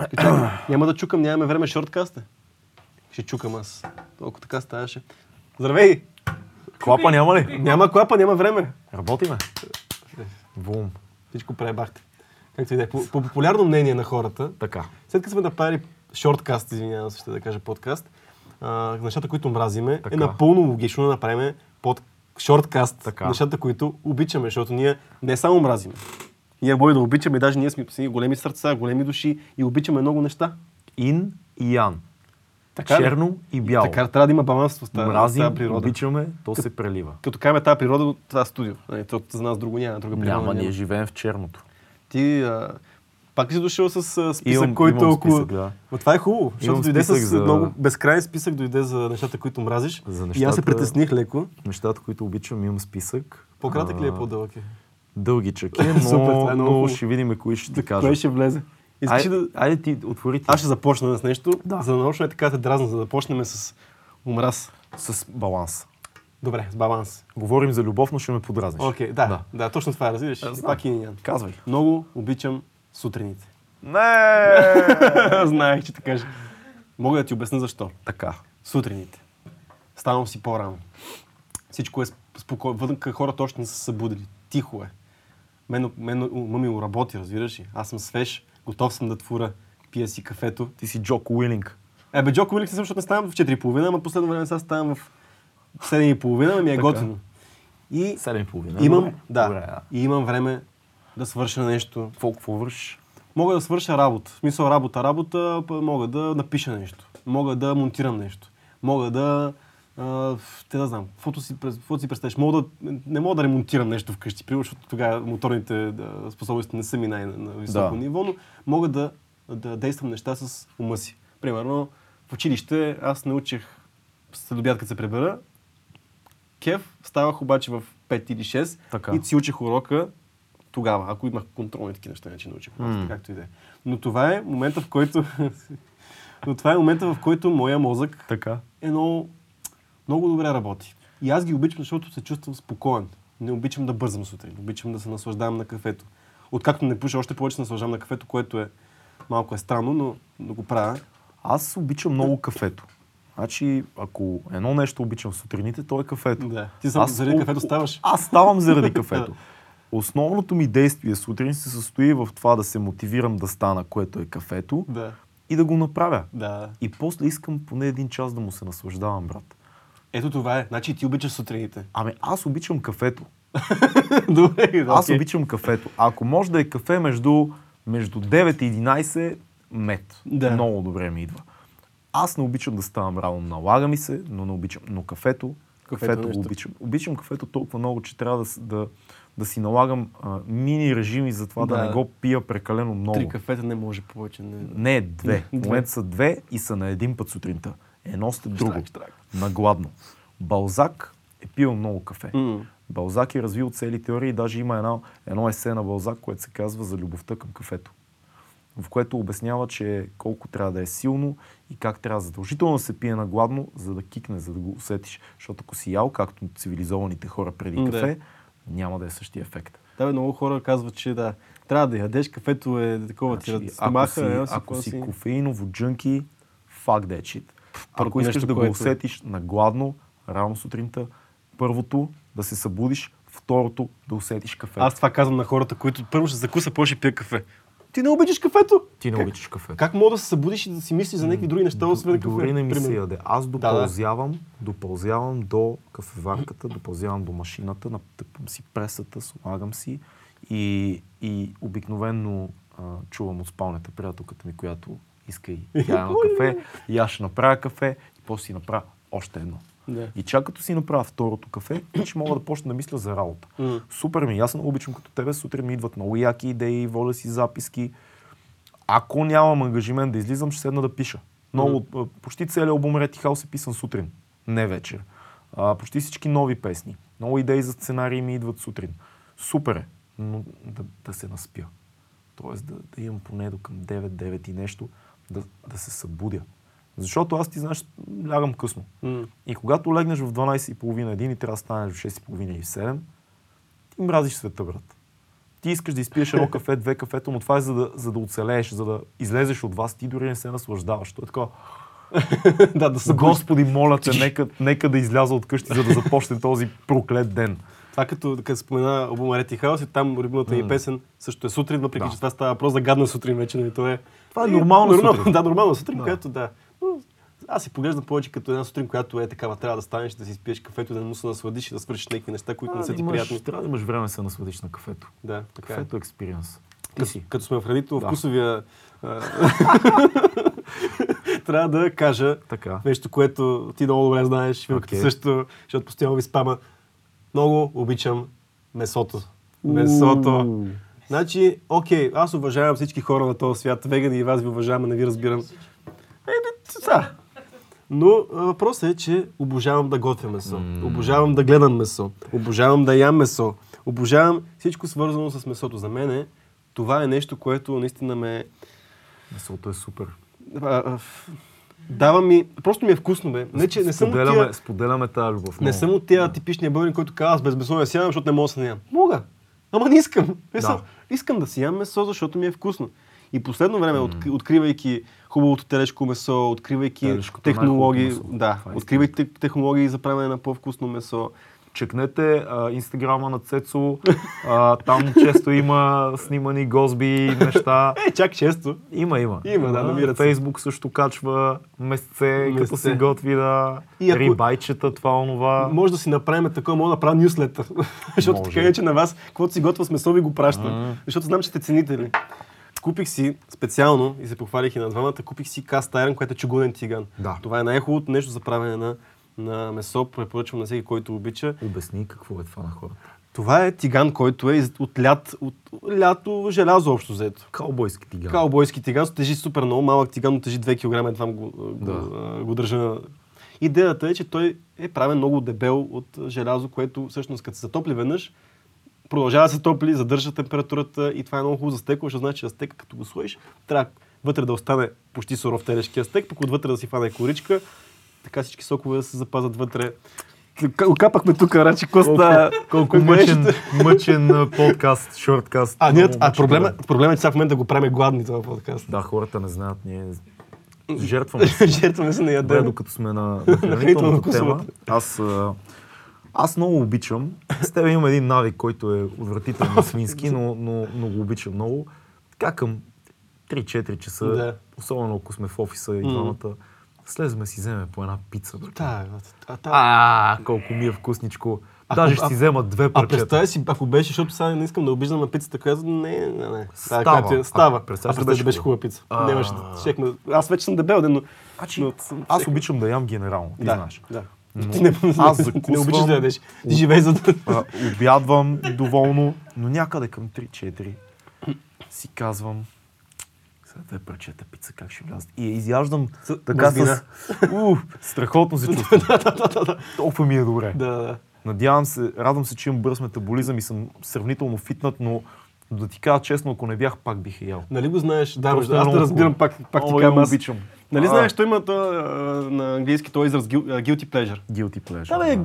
Чакай, Няма да чукам, нямаме време шорткаста. Ще чукам аз. Толкова така ставаше. Здравей! Клапа няма ли? Няма клапа, няма време. Работиме. Вум. Всичко пребахте. Както и да е. По, по популярно мнение на хората, Така. след като сме направили шорткаст, извинявам се, ще да кажа подкаст, а, нещата, които мразиме, Така. е напълно логично да направим под шорткаст. Така. Нещата, които обичаме, защото ние не само мразиме. Ние може да обичаме, даже ние сме си големи сърца, големи души и обичаме много неща. Ин и ян. Така? Черно и бяло. Така трябва да има баланс в тази, Мразим, тази природа. обичаме, то се прелива. Като кажем тази природа това студио. Нали, то за нас друго няма, друга природа Няма, ние живеем в черното. Ти а, пак си дошъл с а, списък, Имам- който имам около... списък, да. Ма това е хубаво, защото Имам дойде с за- много безкрайен списък, дойде за нещата, които мразиш. За И аз се нещата- притесних леко. Нещата, които обичам, имам списък. По-кратък ли е А, по-дълъг е? Дългичък е, но, Супер, е много но ще видим кои ще ти кажа. Кое ще влезе? Искаш да... айде ти отвори ти. Аз ще започна с нещо, Да. за да научно е така те дразна, за да почнем с омраз. С баланс. Добре, с баланс. Говорим за любов, но ще ме подразниш. Окей, да, да, да, точно това е, разбираш. Пак и. Казвай. Много обичам сутрините. Не! Знаех, че те кажа. Мога да ти обясня защо. така. Сутрините. Ставам си по-рано. Всичко е спокойно. Вънка хората още не са се събудили. Тихо е. Мен, мен ума ми работи, разбираш ли? Аз съм свеж, готов съм да твора, пия си кафето. Ти си Джок Уилинг. Е, бе, Джоко Уилик не съм, защото не ставам в 4.30, ама последно време сега ставам в 7.30, ама ми е Така. готино. И 7,5. имам, Добре. да, Добре, да. и имам време да свърша нещо. Какво, какво вършиш? Мога да свърша работа. В смисъл работа, работа, мога да напиша нещо. Мога да монтирам нещо. Мога да... Те да знам, каквото си, каквото си представиш. Мога да, не мога да ремонтирам нещо вкъщи, примерно, защото тогава моторните способности не са ми най- на, високо Да. ниво, но мога да, да действам неща с ума си. Примерно, в училище аз научих след обяд, като се пребера, кеф, ставах обаче в 5 или 6 Така. и си учих урока тогава, ако имах контролни такива неща, иначе научих урока, М. както и да е. Но това е момента, в който... Но това е момента, в който моя мозък Така. е много, много добре работи. И аз ги обичам, защото се чувствам спокоен. Не обичам да бързам сутрин. Обичам да се наслаждавам на кафето. Откакто не пуша, още повече се наслаждавам на кафето, което е малко е странно, но да го правя. Аз обичам много кафето. Значи, ако едно нещо обичам сутрините, то е кафето. Да. Ти сам заради кафето ставаш. Аз ставам заради кафето. Основното ми действие сутрин се състои в това да се мотивирам да стана, което е кафето, Да. и да го направя. Да. И после искам поне един час да му се наслаждавам, брат. Ето това е. Значи ти обичаш сутрините. Ами аз обичам кафето. Добре, Аз окей. обичам кафето. Ако може да е кафе между, между 9 и 11, мед. Да. Много добре ми идва. Аз не обичам да ставам рано. Налага ми се, но не обичам. Но кафето, Кафето кафето, нещо. обичам. Обичам кафето толкова много, че трябва да, да, да си налагам а, мини режими за това да. Да. не го пия прекалено много. Три кафета не може повече. Не. Не, две. В момента са две и са на един път сутринта. Едно след друго. Штрак, штрак. Нагладно. Балзак е пил много кафе. М. Балзак е развил цели теории. Даже има едно, едно есе на Балзак, което се казва за любовта към кафето. В което обяснява, че колко трябва да е силно и как трябва задължително да се пие на гладно, за да кикне, за да го усетиш. Защото ако си ял, както цивилизованите хора преди да. кафе, няма да е същия ефект. Да, бе, много хора казват, че да, трябва да ядеш, кафето е такова ти Значи, да ако стомаха. си, ева си, ако какво си кофеиново джънки, fuck that shit. Ако искаш нещо, да го което- усетиш на гладно, рано сутринта, първото да се събудиш, второто да усетиш кафе. Аз това казвам на хората, които първо ще закуса, после ще пия кафе. Ти не обичаш кафето? Ти не как, обичаш кафе. Как мога да се събудиш и да си мислиш за някакви други неща, освен кафе? Дори не ми се яде. Аз допълзявам, допълзявам до кафеварката, допълзявам до машината, натъпвам си пресата, слагам си и, и обикновенно а, чувам от спалнята приятелката ми, която иска и тя едно кафе, и аз ще направя кафе, и после си направя още едно. Да. И чак като си направя второто кафе, вече мога да почна да мисля за работа. М. Супер ми, аз много обичам като тебе, сутрин ми идват много яки идеи, воля си записки. Ако нямам ангажимент да излизам, ще седна да пиша. Много, а, почти целият албум Red House е писан сутрин, не вечер. А, почти всички нови песни. Много идеи за сценарии ми идват сутрин. Супер е, но да, да се наспя. Тоест да, да имам поне до към 9-9 и нещо, да, да се събудя. Защото аз ти знаеш, лягам късно. М. И когато легнеш в 12.30 един и трябва да станеш в 6.30 или в 7, ти мразиш света, брат. ти искаш да изпиеш едно кафе, две кафето, но това е за да, за да оцелееш, за да излезеш от вас, ти дори не се наслаждаваш. То е така, да, да се Господи, моля те, нека, нека да изляза от къщи, за да започне този проклет ден. Това като, като спомена албума Рети Хаус и там любимата ми песен също е сутрин, въпреки Да. че това става въпрос за гадна сутрин вече, но и то е... Това е нормална нормално, сутрин. Да, нормална сутрин, Да. която да. Но аз си поглеждам повече като една сутрин, която е такава. Трябва да станеш, да си спиеш кафето, да му се насладиш и да свършиш някакви неща, които не са ти имаш, приятни. Трябва да имаш време да се насладиш на кафето. Да, така е. Кафето е експириенс. Като, като сме в хранително Да. вкусовия... а, Трябва да кажа Така. нещо, което ти много добре знаеш, Вилката Окей. също, защото постоянно ви спама. Много обичам месото. Месото. Уу. Значи, окей, аз уважавам всички хора на този свят, вегани и вас ви уважавам, не ви разбирам. Еми, са. Но въпросът е, че обожавам да готвя месо. Обожавам да гледам месо. Обожавам да ям месо. Обожавам всичко свързано с месото. За мен това е нещо, което наистина ме... Месото е супер. А, дава ми... Просто ми е вкусно, бе. Не, че не съм от тия... споделяме, споделяме тази любов. Не съм от тия типичния българин, който казва, аз без месо не ям, защото не мога да се не ям. Мога. Ама не искам. Мисъл, Да. Искам да си ям месо, защото ми е вкусно. И последно време, mm. откривайки хубавото телешко месо, откривайки Телешкото е технологии, месо. да, е откривайки технологии за правене на по-вкусно месо. Чекнете а, инстаграма на Цецо. А, там често има снимани гозби, неща. Е, чак често. Има, има. Има, да, намират се. Фейсбук също качва месце, като Месце. се готви да И ако- рибайчета, това, онова. Може да си направим такова, мога да направя нюслетър. защото така иначе на вас, каквото си готва с месо, ви го пращам. Защото знам, че сте ценители. Купих си специално, и се похвалих и на двамата, купих си каст айрон, което е чугунен тиган. Да. Това е най-хубавото нещо за правене на, на месо. Препоръчвам на всеки, който обича. Обясни какво е това на хората. Това е тиган, който е от, лят, от лято желязо общо взето. Каубойски тиган. Каубойски тиган, тежи супер много, малък тиган, но тежи 2 кг, едва го, го, Да. а, го държа. Идеята е, че той е правен много дебел от желязо, което всъщност като се затопли веднъж, продължава да се топли, задържа температурата и това е много хубаво за стейка, защото значи, стейка като го сложиш, трябва вътре да остане почти суров телешкия стейк, пък отвътре да си фане коричка, така всички сокове да се запазят вътре. К- Окапахме тук, Рачи Коста. Колко мъчен, мъчен а, подкаст, шорткаст. А, ние, а мъчен проблема, да. проблема е, че сега в момента го правим гладни това подкаст. Да, хората не знаят, ние жертваме се. Жертваме се на Добре, ядене. докато сме на, на хранителната тема, аз, аз много обичам. С теб имам един навик, който е отвратително свински, но, но, но го обичам много. Така към 3-4 часа, Да. особено ако сме в офиса и двамата, слезме си вземе по една пица. Бе. Да, а, та- А, колко ми е вкусничко. Ако- Даже ще а- си взема две А парчета. представя си, ако беше, защото сега не искам да обиждам на пицата, която не, не, не. Става. Която е- става. А, А представя беше да беше хубава? пица. А. Нямаше, щехме, аз вече съм дебел, но... Значи, но аз обичам да ям генерално, ти да, знаеш. Да. Но Ти не, аз ти не закусвам- обичаш да ядеш. Ти живей за да... а, обядвам доволно, но някъде към 3-4 си казвам сега две парчета пица, как ще влязат. И я изяждам така с... У, страхотно се чувствам. Толкова ми е добре. Да, да. Надявам се, радвам се, че имам бърз метаболизъм и съм сравнително фитнат, но да ти кажа честно, ако не бях, пак бих я ял. Нали го знаеш? Да, Просто е аз те разбирам, пак, пак ти казвам аз. обичам. Нали А. знаеш, той има то, на английски този израз guilty pleasure. Guilty pleasure. Да, бе,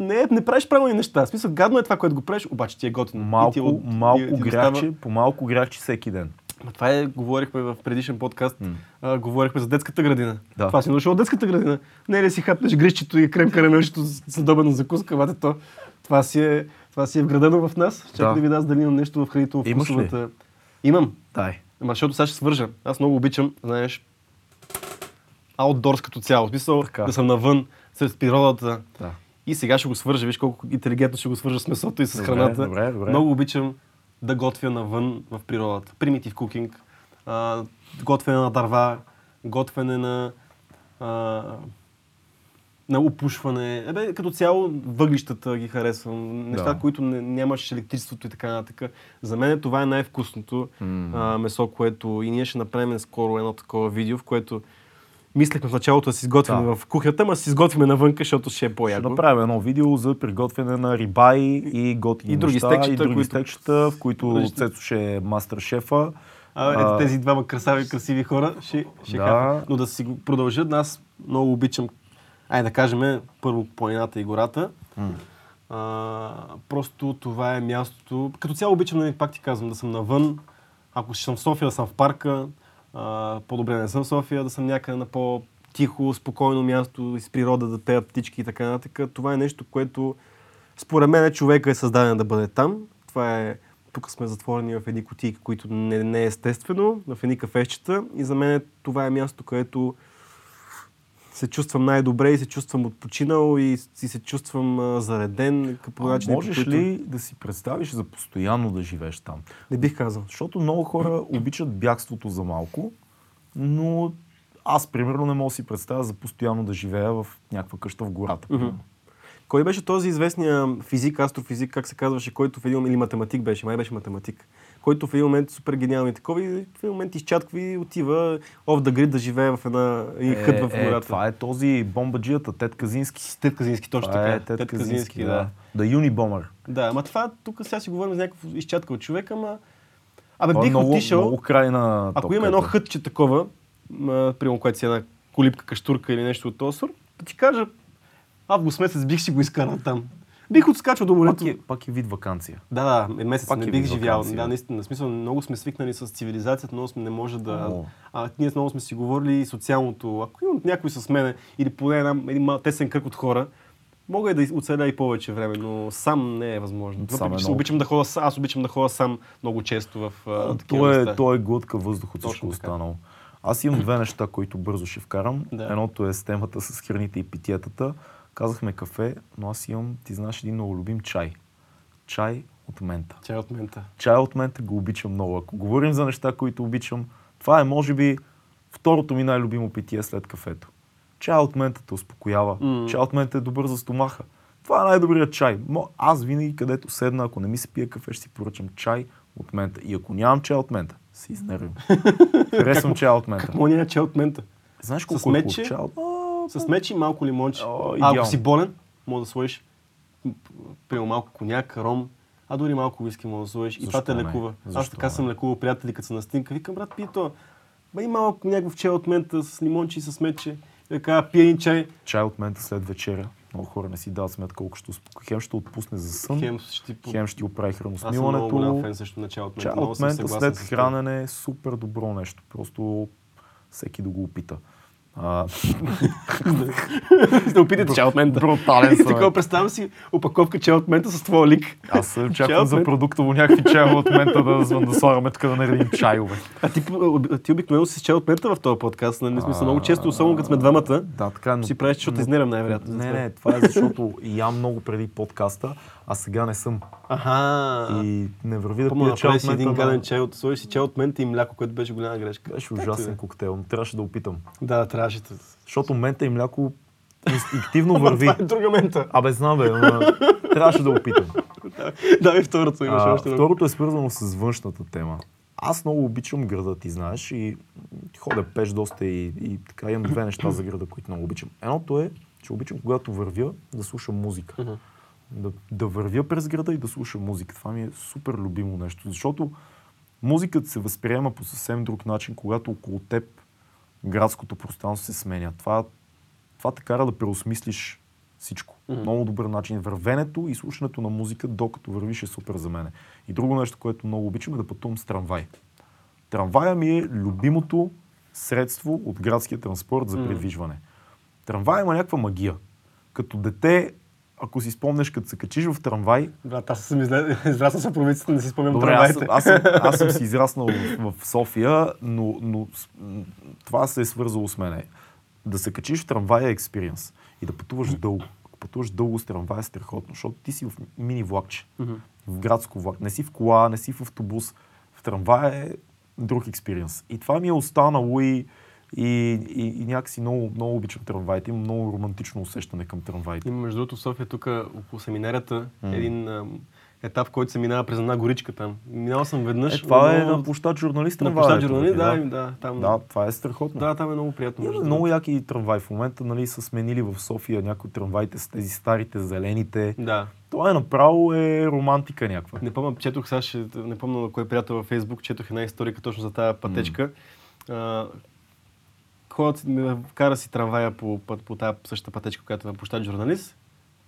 не, не правиш правилни неща. В смисъл, гадно е това, което го правиш, обаче ти е готино. И ти Малко, малко и- ти гряче, по малко гряче всеки ден. Ма това е, говорихме в предишен подкаст, М. а, говорихме за детската градина. Да. Това си научил от детската градина. Не е ли си хапнеш грището и крем карамелчето с удобна закуска, бате то. Това си е, това си е вградено в нас. Чакай Да. да. ви аз дали имам нещо в хранително вкусовата. Имам. Дай. Ама защото сега ще свържа. Аз много обичам, знаеш, аутдорс като цяло. В смисъл Така. да съм навън, сред природата. Да. И сега ще го свържа. Виж колко интелигентно ще го свържа с месото и с Добре, храната. добре, добре. Много обичам да готвя навън в природата. Примитив кукинг, готвене на дърва, готвене на, а, на опушване. Ебе, като цяло въглищата ги харесвам. Неща, Да. които не, нямаш електричеството и така нататък. За мен това е най-вкусното М. а, месо, което и ние ще направим скоро едно такова видео, в което мислехме в началото да си изготвим Да. в кухнята, ма си изготвим навънка, защото ще е Ще по-яко. направим едно видео за приготвяне на рибай и готини И други неща, стекчета, и други които- стекчета, в които Други- Цецо ще е мастер шефа. А, ето тези двама красави, красиви хора ще, ще Да. Но да си продължат, аз много обичам, ай да кажем, първо планината и гората. А, просто това е мястото. Като цяло обичам, нали, пак ти казвам, да съм навън. Ако ще съм в София, да съм в парка. По-добре не съм в София, да съм някъде на по-тихо, спокойно място, с природа, да пеят птички и така нататък. Това е нещо, което според мен човека е създаден да бъде там. Това е тук сме затворени в едни кутии, които не, не е естествено, в едни кафещета. И за мен това е място, където се чувствам най-добре и се чувствам отпочинал и, и се чувствам а, зареден. По начин, можеш който... ли да си представиш за постоянно да живееш там? Не бих казал. Защото много хора обичат бягството за малко, но аз, примерно, не мога да си представя за постоянно да живея в някаква къща в гората. Кой беше този известния физик, астрофизик, как се казваше, който в един или математик беше, май беше математик, който в един момент супер гениален и такова и в един момент изчатква и отива off the grid да живее в една един хът в е, гората. това е този бомбаджията, Тед Казински. Тед Казински, точно Това така. е Тед, Тед Казински, Казински, да. да. Юнибомър. Да, ама това тук сега си говорим за някакъв изчаткал човек, ама... Абе, е бих много, отишъл, много крайна ако има едно хътче такова, примерно, което си е една колипка, каштурка или нещо от този сорт, да ти кажа, август месец бих си го изкарал там. Бих отскачал до морето. Пак е, пак е вид вакансия. Да, да, е месец Пак не е бих живял. вакансия. Да, наистина. В смисъл, много сме свикнали с цивилизацията, много сме не може да... О. А ние много сме си говорили и социалното. Ако имам някой с мене или поне една, един мал, тесен кръг от хора, мога и да оцеля и повече време, но сам не е възможно. Сам Въпреки, е че много- обичам да ходя, аз обичам да ходя сам много често в а, такива Той е, места. той е глътка въздух от всичко останало. Аз имам две неща, които бързо ще вкарам. Да. Едното е с темата с храните и питиетата. Казахме кафе, но аз имам, ти знаеш, един много любим чай. Чай от мента. Чай от мента. Чай от мента го обичам много. Ако говорим за неща, които обичам, това е, може би, второто ми най-любимо питие след кафето. Чай от мента те успокоява. М. Чай от мента е добър за стомаха. Това е най-добрият чай. Мо- Аз винаги, където седна, ако не ми се пие кафе, ще си поръчам чай от мента. И ако нямам чай от мента, се изнервим. Харесвам чай от мента. Как може да чай от мента? Знаеш колко е мече? чай от... С мечи, малко лимонче. О, а ако си болен, може да сложиш примерно малко коняк, ром, а дори малко виски може да сложиш. И това те лекува. Аз Защо така не? съм лекувал приятели, като са на стинка. Викам, брат, пи то. Ба и малко някакво чай от мента с лимонче и с мече. И така, пия един чай. чай от мента след вечеря. Много хора не си дават сметка колко ще успокои. Хем ще отпусне за сън, хем, ще ти... хем ще ти оправи Аз съм много голям храносмилането. фен също на чай от мента. Чай от мента след хранене е супер добро нещо. Просто всеки да го опита. Да опитате чай от мента. Брутален съм, Такова представям си опаковка чай от мента с твоя лик. аз се Чай очаквам за продуктово някакви чайове от мента да, звън да слагаме тук да наредим чайове. А ти, ти обикновено си с чай от мента в този подкаст. Нали? Смисъл, много често, особено като сме двамата. Да, така. Си правиш, защото изнервям най-вероятно. Не, не, това е защото ям много преди подкаста, а сега не съм. Аха. И не върви да пия чай от мента. един гаден чай от сложи си чай от мента и мляко, което беше голяма грешка. Беше ужасен коктейл, но трябваше да опитам. да. Трябваше. Защото мента и мляко инстинктивно върви. Това е друга мента. Абе, знам бе, трябваше да опитам. Да, и второто имаше още. второто е свързано с външната тема. Аз много обичам града, ти знаеш, и ходя пеш доста и, и така имам две неща за града, които много обичам. Едното е, че обичам когато вървя да слушам музика. Да, да вървя през града и да слушам музика. Това ми е супер любимо нещо, защото музиката се възприема по съвсем друг начин, когато около теб градското пространство се сменя. Това, това те кара да преосмислиш всичко. Мгм. Много добър начин. Вървенето и слушането на музика, докато вървиш, е супер за мен. И друго нещо, което много обичам е да пътувам с трамвай. Трамвая ми е любимото средство от градския транспорт за Мгм. придвижване. Трамвай има някаква магия. Като дете, ако си спомнеш, като се качиш в трамвай, Брат, аз съм излез... израснал в провинцията, не си спомням Добре, аз, съм- трамваите. аз, съм, аз съм си израснал в, в София, но, но това се е свързало с мене. Да се качиш в трамвая е експириенс и да пътуваш дълго. Ако пътуваш дълго с трамвая е страхотно, защото ти си в мини влакче, в градско влак. Не си в кола, не си в автобус. В трамвая е друг експириенс. И това ми е останало и, и, и, и някакси много, много обичам трамваите. Имам много романтично усещане към трамваите. Има между другото в София, тук около семинарията, М. един ам, етап, в който се минава през една горичка там. Минал съм веднъж. Е, това е но- на площад журналист на площад журналист, да, да. да, да, там. Да, това е страхотно. Да, там е много приятно. Има много яки трамваи. В момента нали, са сменили в София някои от трамваите с тези старите, зелените. Да. Това е направо е романтика някаква. Не помня, четох сега, ще, не помня на кой приятел във Фейсбук, четох една историка точно за тази пътечка. А, ходят, кара си трамвая по, по, по тази същата пътечка, която е на площад журналист.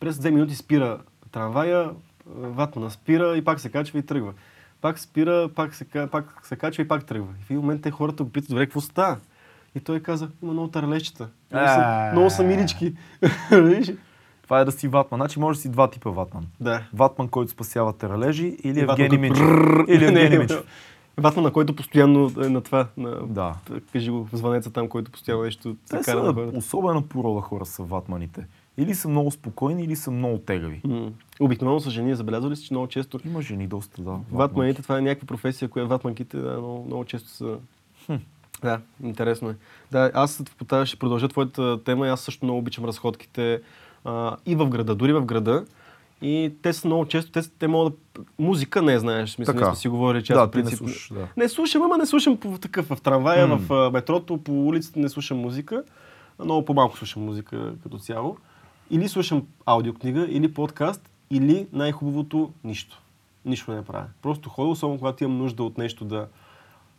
През 2 минути спира трамвая, ватмана спира и пак се качва и тръгва. Пак спира, пак се, пак се качва и пак тръгва. И в един момент те хората го питат, добре, какво става? И той каза, има много тарлещчета. Много са, Е. много са милички. Това е да си ватман. Значи може да си два типа ватман. да. Ватман, който спасява тералежи или Евгений Минчев. Или Евгений Минчев. Ватман, на който постоянно е на това, на, Да. кажи го, звънеца там, който постоянно нещо се Те кара на са хората. особена порода хора са ватманите. Или са много спокойни, или са много тегави. М. Обикновено са жени, забелязали си, че много често Има жени доста, да. Ватманите, това е някаква професия, която ватманките да, много, много често са... Да, интересно е. Да, аз ще продължа твоята тема. и Аз също много обичам разходките а, и в града, дори в града. И те са много често, те, те могат да... Музика не знаеш, смисъл, Така. ние сме си говорили, че Да, ти не принцип... слушаш, да. Не слушам, ама не слушам по такъв в трамвая, М. в метрото, по улиците не слушам музика. Много по-малко слушам музика като цяло. Или слушам аудиокнига, или подкаст, или най-хубавото нищо. Нищо не правя. Просто ходя, особено когато имам нужда от нещо да,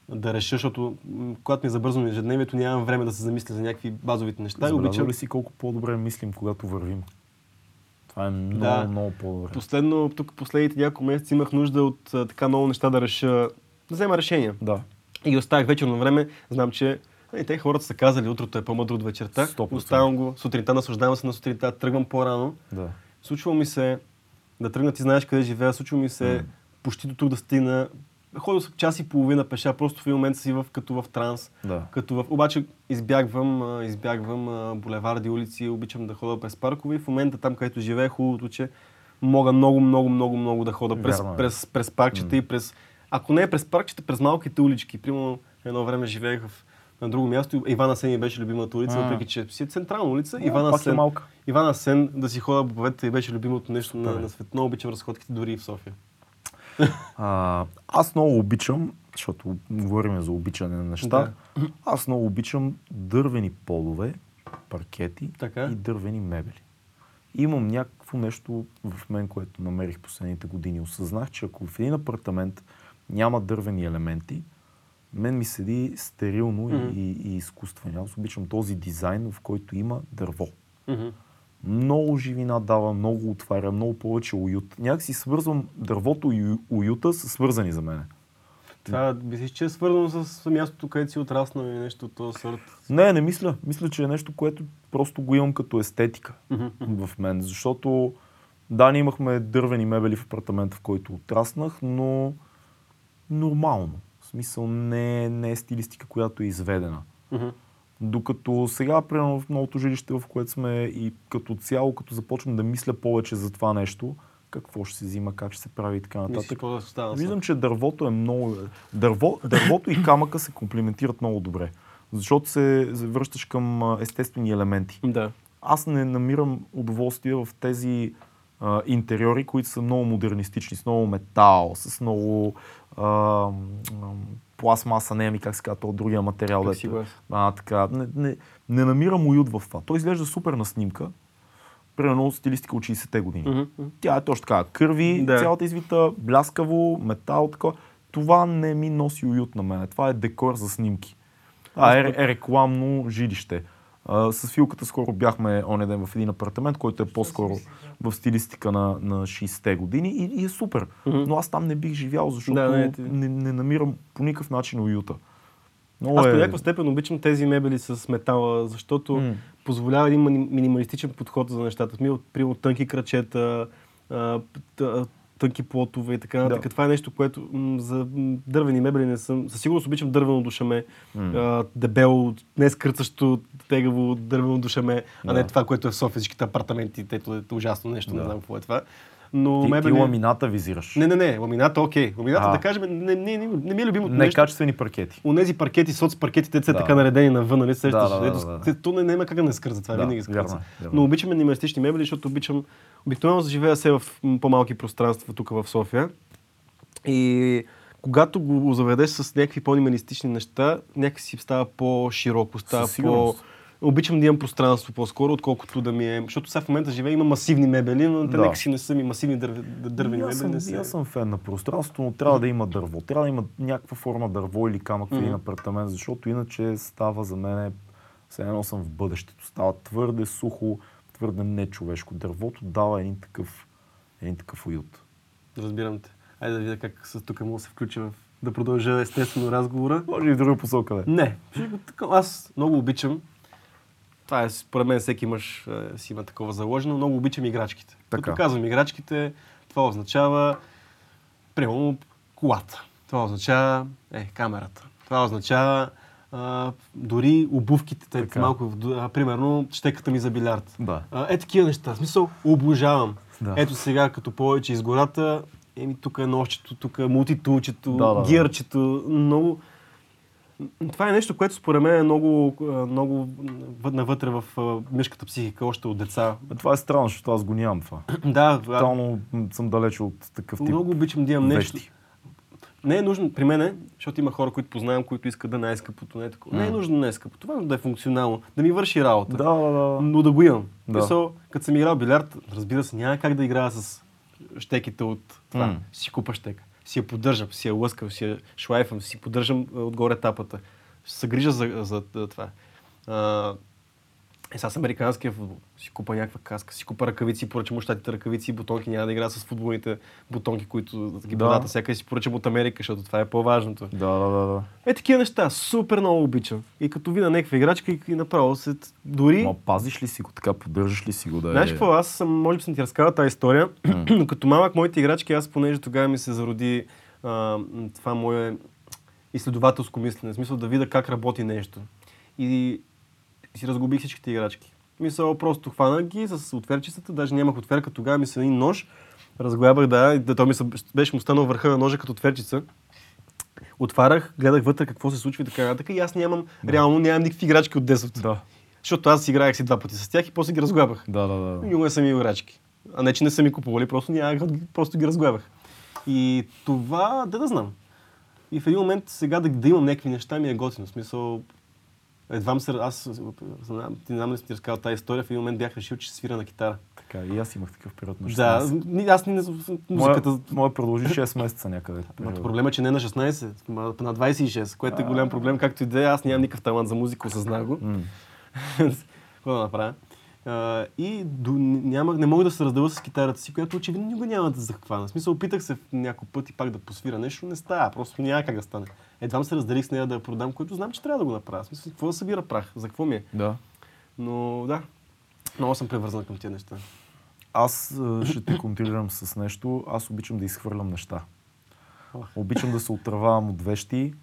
да реша, защото когато ми е забързано ежедневието, нямам време да се замисля за някакви базовите неща. и Забелязва обичам ли си колко по-добре мислим, когато вървим? Това е много, Да. много по-добре. Последно, тук последните няколко месеца имах нужда от а, така много неща да реша, да взема решения. Да. И ги оставях вечерно време. Знам, че и те хората са казали, утрото е по-мъдро от вечерта. 100%. Оставям го сутринта, наслаждавам се на сутринта, тръгвам по-рано. Да. Случва ми се да тръгна, ти знаеш къде живея, случва ми се М. почти до тук да стигна. Ходил съм час и половина пеша, просто в един момент си в, като в транс. Да. Като в... Обаче избягвам, а, избягвам а, булеварди, улици, обичам да ходя през паркове и в момента там, където живея, хубавото, че мога много, много, много, много да хода през, Вярно е. през, през паркчета М. и през... Ако не е през паркчета, през малките улички. Примерно едно време живеех в, на друго място. Ивана Сен ми беше любимата улица, А. въпреки че си е централна улица. Да, Ивана пак е Сен, малка. Ивана Сен да си хода по и беше любимото нещо на, на свет. Много обичам разходките дори и в София. А, аз много обичам, защото говорим за обичане на неща, аз много обичам дървени полове, паркети Така. и дървени мебели. Имам някакво нещо в мен, което намерих последните години. Осъзнах, че ако в един апартамент няма дървени елементи, мен ми седи стерилно Мгм. и, и, изкуствено. Аз обичам този дизайн, в който има дърво. Мгм. Много живина дава, много отваря, много повече уют. Някакси свързвам дървото и ую- уюта са свързани за мен. Това мислиш, че е свързано с мястото, където си отраснал и нещо от този сорт. Не, не мисля. Мисля, че е нещо, което просто го имам като естетика в мен. Защото да, ние имахме дървени мебели в апартамента, в който отраснах, но нормално. В смисъл не, не е стилистика, която е изведена. Докато сега, примерно в новото жилище, в което сме и като цяло, като започвам да мисля повече за това нещо, какво ще се взима, как ще се прави и така нататък. да? Виждам, че дървото е много... Дърво, дървото и камъка се комплиментират много добре. Защото се връщаш към естествени елементи. Да. Аз не намирам удоволствие в тези а, интериори, които са много модернистични, с много метал, с много а, м, пластмаса, не ми как се казва, то другия материал. дето- Плексиглас. а, така. Не, не, не намирам уют в това. Той изглежда супер на снимка. Примерно стилистика от 60-те години. Мгм. Тя е точно така. Кърви, Да. цялата извита, бляскаво, метал, такова. Това не ми носи уют на мен. Това е декор за снимки. А, е, е рекламно жилище. А, с Филката скоро бяхме оня ден в един апартамент, който е по-скоро в стилистика на, на 60-те години и, и е супер. Мгм. Но аз там не бих живял, защото Да, не, не, не, намирам по никакъв начин уюта. Много Аз е... по някаква степен обичам тези мебели с метала, защото М. позволява един минималистичен подход за нещата. Ми, от, примерно тънки крачета, тънки плотове и така. Да. Това е нещо, което м, за дървени мебели не съм. Със сигурност обичам дървено душаме, а, дебело, не скърцащо, тегаво дървено душаме, а не Да. това, което е в София, всичките апартаменти, тето е ужасно нещо, не Да. знам какво е това. Но Ти, ти мебели... ламината визираш. Не, не, не, ламината окей. Ламината, А. да кажем, не, не, не, не ми е любимото нещо. Некачествени паркети. Онези паркети, соц паркетите, те Да. така наредени навън, нали? Сещаш? Да, да, да, да, да. То не, няма как да не скърза, това Да, винаги скърза. е, е. Но обичам минималистични мебели, защото обичам... Обикновено живея се в по-малки пространства тук в София. И когато го заведеш с някакви по-минималистични неща, някакси става по-широко, става по... Обичам да имам пространство по-скоро, отколкото да ми е... Защото сега в момента живея, има масивни мебели, но те Да. някакси не са ми масивни дърв... дървени мебели. съм, Не са... аз съм фен на пространството, но трябва да има дърво. Трябва да има някаква форма дърво или камък в един апартамент, защото иначе става за мен, все едно съм в бъдещето. Става твърде сухо, твърде нечовешко. Дървото дава един такъв, един такъв уют. Разбирам те. Айде да видя как с тук мога да се включа в... да продължа естествено разговора. Може и в друга посока, бе. Не, аз много обичам. Това е, според мен, всеки мъж е, си има такова заложено. Много обичам играчките. Така. Като казвам играчките, това означава, примерно, колата. Това означава, е, камерата. Това означава а, дори обувките, те Така. малко, а, примерно, щеката ми за билярд. Да. А, е такива неща. В смисъл, обожавам. Да. Ето сега, като повече из гората, еми тук е нощчето, тук е мултитулчето, Да, да, да. гирчето, много... Това е нещо, което според мен е много, а, много въ- навътре в а, мишката психика, още от деца. Е, Това е странно, защото аз го нямам това. Да, Тотално съм далече от такъв тип много обичам да имам нещо. Не е нужно, при мен е, защото има хора, които познавам, които искат да е най-скъпото. Не е, такова. не е нужно най-скъпото, важно да е функционално, да ми върши работа. Да, да, да. но да го имам. Да. Да. като съм играл билярд, разбира се, няма как да играя с щеките от това. М. Си купа щека. Си я поддържам, си я лъскам, си я шлайфам, си поддържам а, отгоре тапата. Ще се грижа за, за, за това. А, е, сега с американския футбол. Си купа някаква каска, си купа ръкавици, поръчам от щатите ръкавици и бутонки. Няма да игра с футболните бутонки, които ги Да. продават. Всяка си поръчам от Америка, защото това е по-важното. Да, да, да, да. Е, такива неща, супер много обичам. И като видя някаква играчка и, и направо се... Дори... Ма пазиш ли си го така, поддържаш ли си го да е... Знаеш какво, аз съм, може би съм ти разказал тази история, но като малък моите играчки, аз понеже тогава ми се зароди а, това мое изследователско мислене, в смисъл да видя как работи нещо. И си разгубих всичките играчки. Мисъл, просто хванах ги с отверчицата, даже нямах отверка, тогава ми се един нож, разглабах, да, и да, то ми беше му станал върха на ножа като отверчица. Отварях, гледах вътре какво се случва и така нататък. И аз нямам, реално нямам никакви играчки от 10. Да. Защото аз играех си два пъти с тях и после ги разглабах. Да, да, да. Никога не са ми играчки. А не, че не са ми купували, просто нямах, просто ги разгледах. И това, да да знам. И в един момент сега да, да имам някакви неща ми е готино. В смисъл, едвам се, аз знам, ти знам ли си ти разказал тази история, в един момент бях решил, че свира на китара. Така, и аз имах такъв период на 16. Да, аз не, музиката... Моя, моя продължи 6 месеца някъде. Ма, периода. проблема е, че не на 16, ма на 26, което е голям проблем, както и да е. Аз нямам никакъв талант за музика, осъзнах го. Какво да направя? А, и до, няма, не мога да се разделя с китарата си, която очевидно никога няма да захвана. В смисъл, опитах се няколко пъти пак да посвира нещо, не става, просто няма как да стане. Едва се разделих с нея да я продам, което знам, че трябва да го направя. Смисъл, какво да събира прах, за какво ми е? Да. Но да, много съм превързан към тези неща. Аз а, ще те контрирам с нещо. Аз обичам да изхвърлям неща. Обичам да се отървавам от вещи.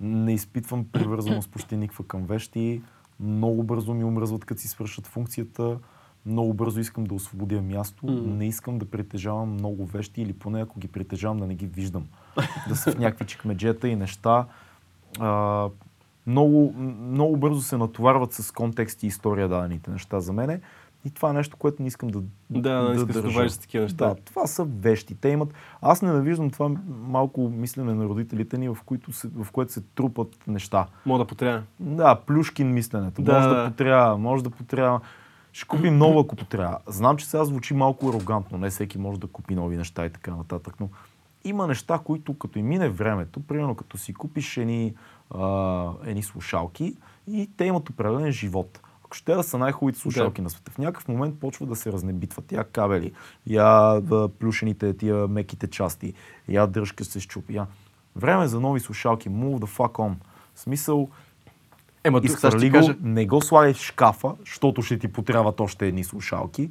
Не изпитвам привързаност почти никаква към вещи. Много бързо ми омръзват, като си свършат функцията. Много бързо искам да освободя място. М. Не искам да притежавам много вещи или поне ако ги притежавам да не ги виждам. да са в някакви чекмеджета и неща. А, много, много бързо се натоварват с контекст и история дадените неща за мене. И това е нещо, което не искам да Да, искаш да държа. товариш с такива неща. Да, това са вещи. Те имат... Аз ненавиждам това малко мислене на родителите ни, в, които се, в което се трупат неща. Мога да потрябва. Да, плюшкин мисленето. Да, може да, да. потрябва, може да потрябва. Ще купим ново, ако потрябва. Знам, че сега звучи малко арогантно. Не всеки може да купи нови неща и така нататък, но има неща, които като и мине времето, примерно като си купиш едни, а, едни слушалки и те имат определен живот. Ако ще да са най-хубавите слушалки на света, в някакъв момент почва да се разнебитват. Я кабели, я плюшените, тия меките части, я дръжка се щупи. Я... Време за нови слушалки. Move the fuck on. В смисъл, Ема, тук сега ще го, кажа, не го слагай в шкафа, защото ще ти потрябват още едни слушалки.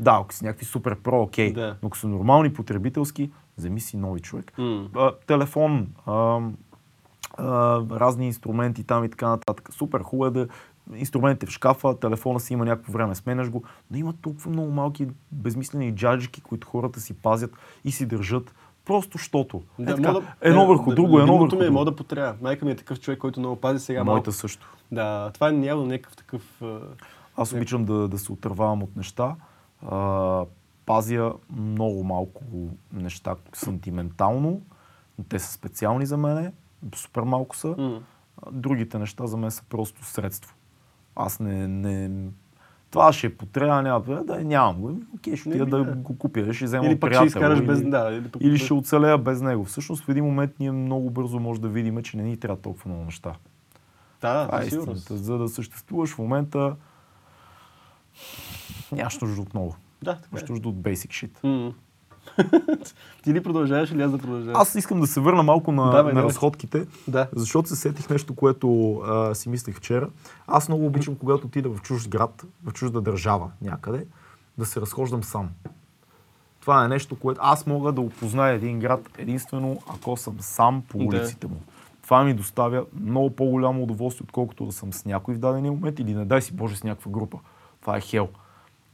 Да, ако си някакви супер про, окей. Да. Но ако са нормални потребителски, вземи си нови човек. М. А, телефон, а, а, разни инструменти там и така нататък. Супер, хубаво е да инструментите в шкафа, телефона си има някакво време, сменяш го, но има толкова много малки безмислени джаджики, които хората си пазят и си държат, просто щото. Е, така, да- едно да, върху да, друго, едно върху ми е, мога да потрябва. Майка ми е такъв човек, който много пази сега. Моята малко. също. Да, това е явно някакъв такъв... Аз обичам да, да се отървавам от неща. А, пазя много малко неща сантиментално. Те са специални за мене. Супер малко са. А, Другите неща за мен са просто средство. Аз не... не това ще е потреба, няма да, нямам го. Окей, ще отида да да. го купя, ще взема Или ще приятел, изкараш или, без... Да, или, пък, или ще оцелея без него. Всъщност в един момент ние много бързо може да видим, че не ни трябва толкова много неща. Да, Това е истината. За да съществуваш в момента, Нямаш нужда от много. Да, така Имаш е. нужда от basic shit. М. Ти ли продължаваш или аз да продължавам? Аз искам да се върна малко на, Давай, на давай. разходките, Да. защото се сетих нещо, което а, си мислех вчера. Аз много обичам, когато отида в чужд град, в чужда държава някъде, да се разхождам сам. Това е нещо, което аз мога да опозная един град единствено, ако съм сам по Да. улиците му. Това ми доставя много по-голямо удоволствие, отколкото да съм с някой в дадения момент или не дай си Боже с някаква група. Това е хел.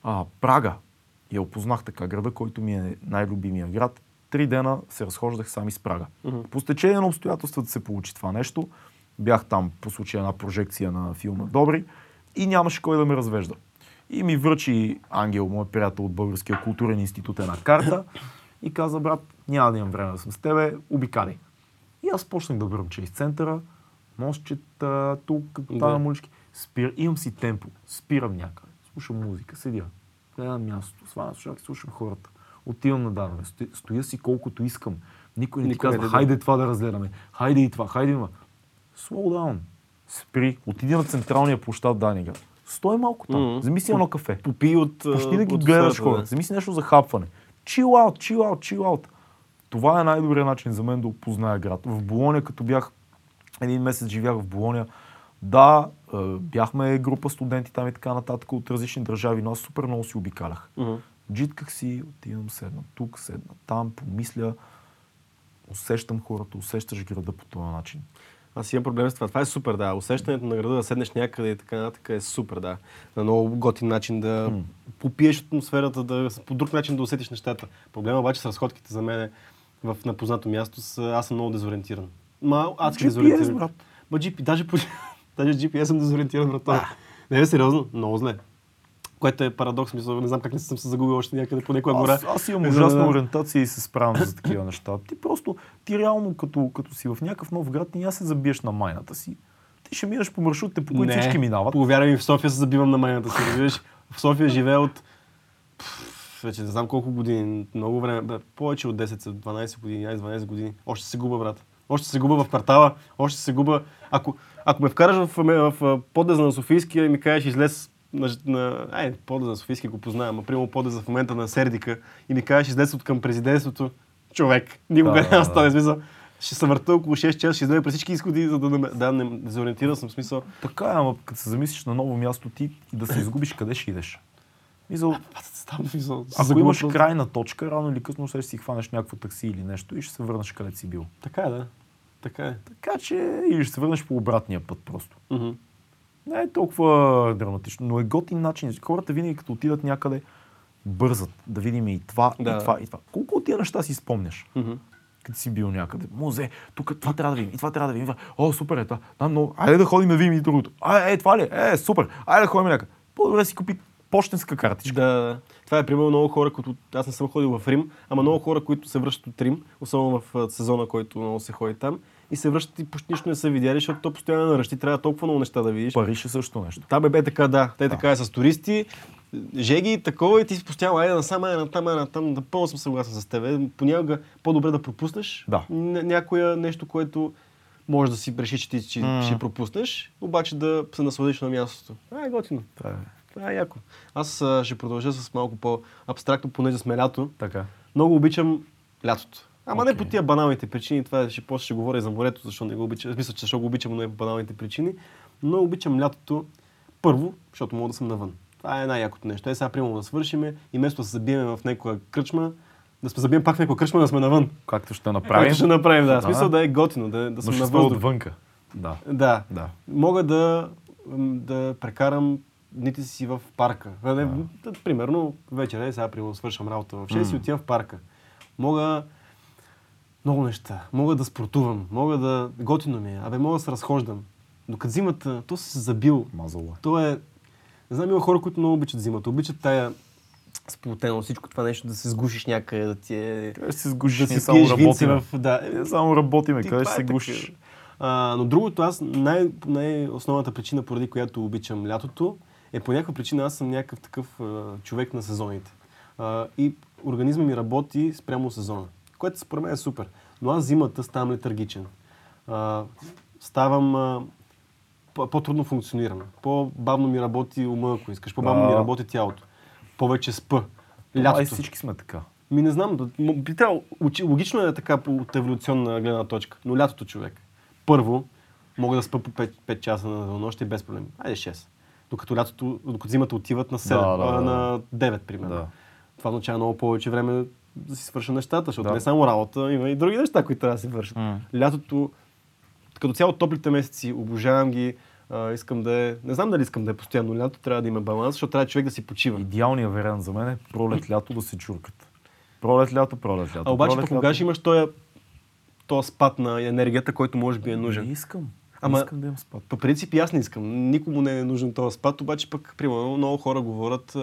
А, Прага. Я опознах така града, който ми е най-любимия град. Три дена се разхождах сам из Прага. По стечение на обстоятелствата се получи това нещо. Бях там по случай една прожекция на филма Добри и нямаше кой да ме развежда. И ми връчи Ангел, мой приятел от Българския културен институт, една карта и каза, брат, няма да имам време да съм с тебе, обикадай. И аз почнах да бръмча из центъра, мостчета, тук, там Да. на улички. Спир, имам си темпо, спирам някъде, слушам музика, седя, гледам мястото, свалям слушалки, слушам хората. Отивам на дадове, стоя, си колкото искам. Никой не ти Никой не казва, те хайде това да разгледаме, хайде и това, хайде и това. Slow down. Спри, отиди на централния площад Данига. Стой малко там, Мгм. вземи си едно кафе. Попи от... Почти да ги от гледаш хора. Вземи си нещо за хапване. Chill out, chill out, chill out. Това е най-добрият начин за мен да опозная град. В Болония, като бях един месец живях в Болония, да, бяхме група студенти там и така нататък от различни държави, но аз супер много си обикалях. Мгм. Джитках си, отивам, седна тук, седна там, помисля, усещам хората, усещаш града по този начин. Аз имам проблем с това. Това е супер, да. Усещането на града да седнеш някъде и така нататък е супер, да. На много готин начин да попиеш атмосферата, да по друг начин да усетиш нещата. Проблема обаче с разходките за мен е в напознато място. Аз съм много дезориентиран. Ма, адски GPS, дезориентиран. брат. Ма GP, даже, по, даже GPS съм дезориентиран на това. Не, бе, сериозно, много зле. Което е парадокс, мисля, не знам как не съм се загубил още някъде по някоя гора. Аз, аз имам ужасна ориентация и се справям за такива неща. Ти просто, ти реално като, като си в някакъв нов град, няма се забиеш на майната си. Ти ще минеш по маршрутите, по които всички минават. Повярвай ми, в София се забивам на майната си. Разбираш? В София живея от вече не знам колко години, много време, бе, повече от 10, 12 години, 11-12 години. Още се губа, брат. Още се губа в квартала, още се губа. Ако, ако ме вкараш в, в, в подлеза на Софийския и ми кажеш излез на, на ай, подлеза на Софийския го познавам, а примерно подлеза в момента на Сердика и ми кажеш излез от към президентството, човек, никога Да, няма да да, смисъл. Ще се върта около 6 часа, ще излезе през всички изходи, за да, да, да не дезориентиран съм в смисъл. Така е, ама като се замислиш на ново място ти да се изгубиш, къде ще идеш? Мисъл, Там, смисъл, се ако имаш крайна точка, рано или късно ще си хванеш някакво такси или нещо и ще се върнеш където си бил. Така е, да. Така е. Така че, или ще се върнеш по обратния път просто. Не е толкова драматично, но е готин начин. Хората винаги като отидат някъде, бързат да видим и това, Да. и това, и това. Колко от тия неща си спомняш? Като си бил някъде. Музе, тук това трябва да видим, и това трябва да видим. О, супер е това. Да, много. Айде да ходим да видим и другото. А, е, това ли? Е, супер. Айде да ходим някъде. По-добре си купи почтенска картичка. Да, да. Това е примерно много хора, които... Аз не съм ходил в Рим, ама много хора, които се връщат от Рим, особено в сезона, който много се ходи там, и се връщат и почти нищо не са видяли, защото то постоянно е наръщи, трябва толкова много неща да видиш. Париж е също нещо. Там е бе така, да. Те така е с туристи, жеги, такова и ти си постоянно, айде насам, айде натам, айде натам. Напълно съм съгласен с теб. Понякога по-добре да пропуснеш Да. ня- някоя нещо, което може да си решиш, че ти че М. ще пропуснеш, обаче да се насладиш на мястото. А, е готино. Е. Това е яко. Аз а, ще продължа с малко по-абстрактно, понеже сме лято. Така. Много обичам лятото. Ама не Окей. по тия баналните причини, това ще после ще говоря за морето, защо не го обичам. Мисля, че защо го обичам, но не по баналните причини. Но обичам лятото първо, защото мога да съм навън. Това е най-якото нещо. Е, сега примерно да свършиме и вместо да се забием в някоя кръчма, да сме забием пак някоя кръчма, да сме навън. Както ще Правим? направим. Което ще направим, да. Да. смисъл да е готино, да, да съм Но на ще става въздух. отвънка. Да. Да. Да. Мога да, да прекарам дните си в парка. А. Примерно, вечер е, сега примерно свършам работа в 6 и отивам в парка. Мога много неща. Мога да спортувам, мога да... Готино ми е. Абе, мога да се разхождам. Докато зимата, то се забил. Мазала. То е... Не знам, има хора, които много обичат зимата. Обичат тая сплотено, всичко това нещо, да се сгушиш някъде, да ти е... Къде ще се сгушиш? Да Ние само работиме. в... Да, Ние само работиме. ти, Къде ще е се така. гушиш? А, но другото, аз най- най-основната причина, поради която обичам лятото, е по някаква причина аз съм някакъв такъв а, човек на сезоните. А, и организма ми работи спрямо сезона, което според мен е супер. Но аз зимата ставам летаргичен. А, ставам... А, по- по-трудно функционирам. По-бавно ми работи ума, ако искаш. По-бавно ми работи тялото. повече спа. Ай, Лятото. всички сме така. Ми не знам, би трябвало, логично е така от еволюционна гледна точка, но лятото човек. Първо, мога да спа по 5, 5 часа на нощ без проблем. Айде 6. Докато лятото, докато зимата отиват на 7, Да, да, да. на 9, примерно. Да. Това означава много повече време да си свърша нещата, защото Да. не само работа, има и други неща, които трябва да се вършат. М. Лятото, като цяло топлите месеци, обожавам ги, а, искам да е, не знам дали искам да е постоянно лято, трябва да има баланс, защото трябва човек да си почива. Идеалният вариант за мен е пролет-лято да се чуркат. Пролет-лято, пролет-лято. А обаче пролет, кога ще имаш този, този спад на енергията, който може би е Не нужен? искам. Ама- Не искам да имам спад. По принцип и аз не искам. Никому не е нужен този спад, обаче пък, примерно, много хора говорят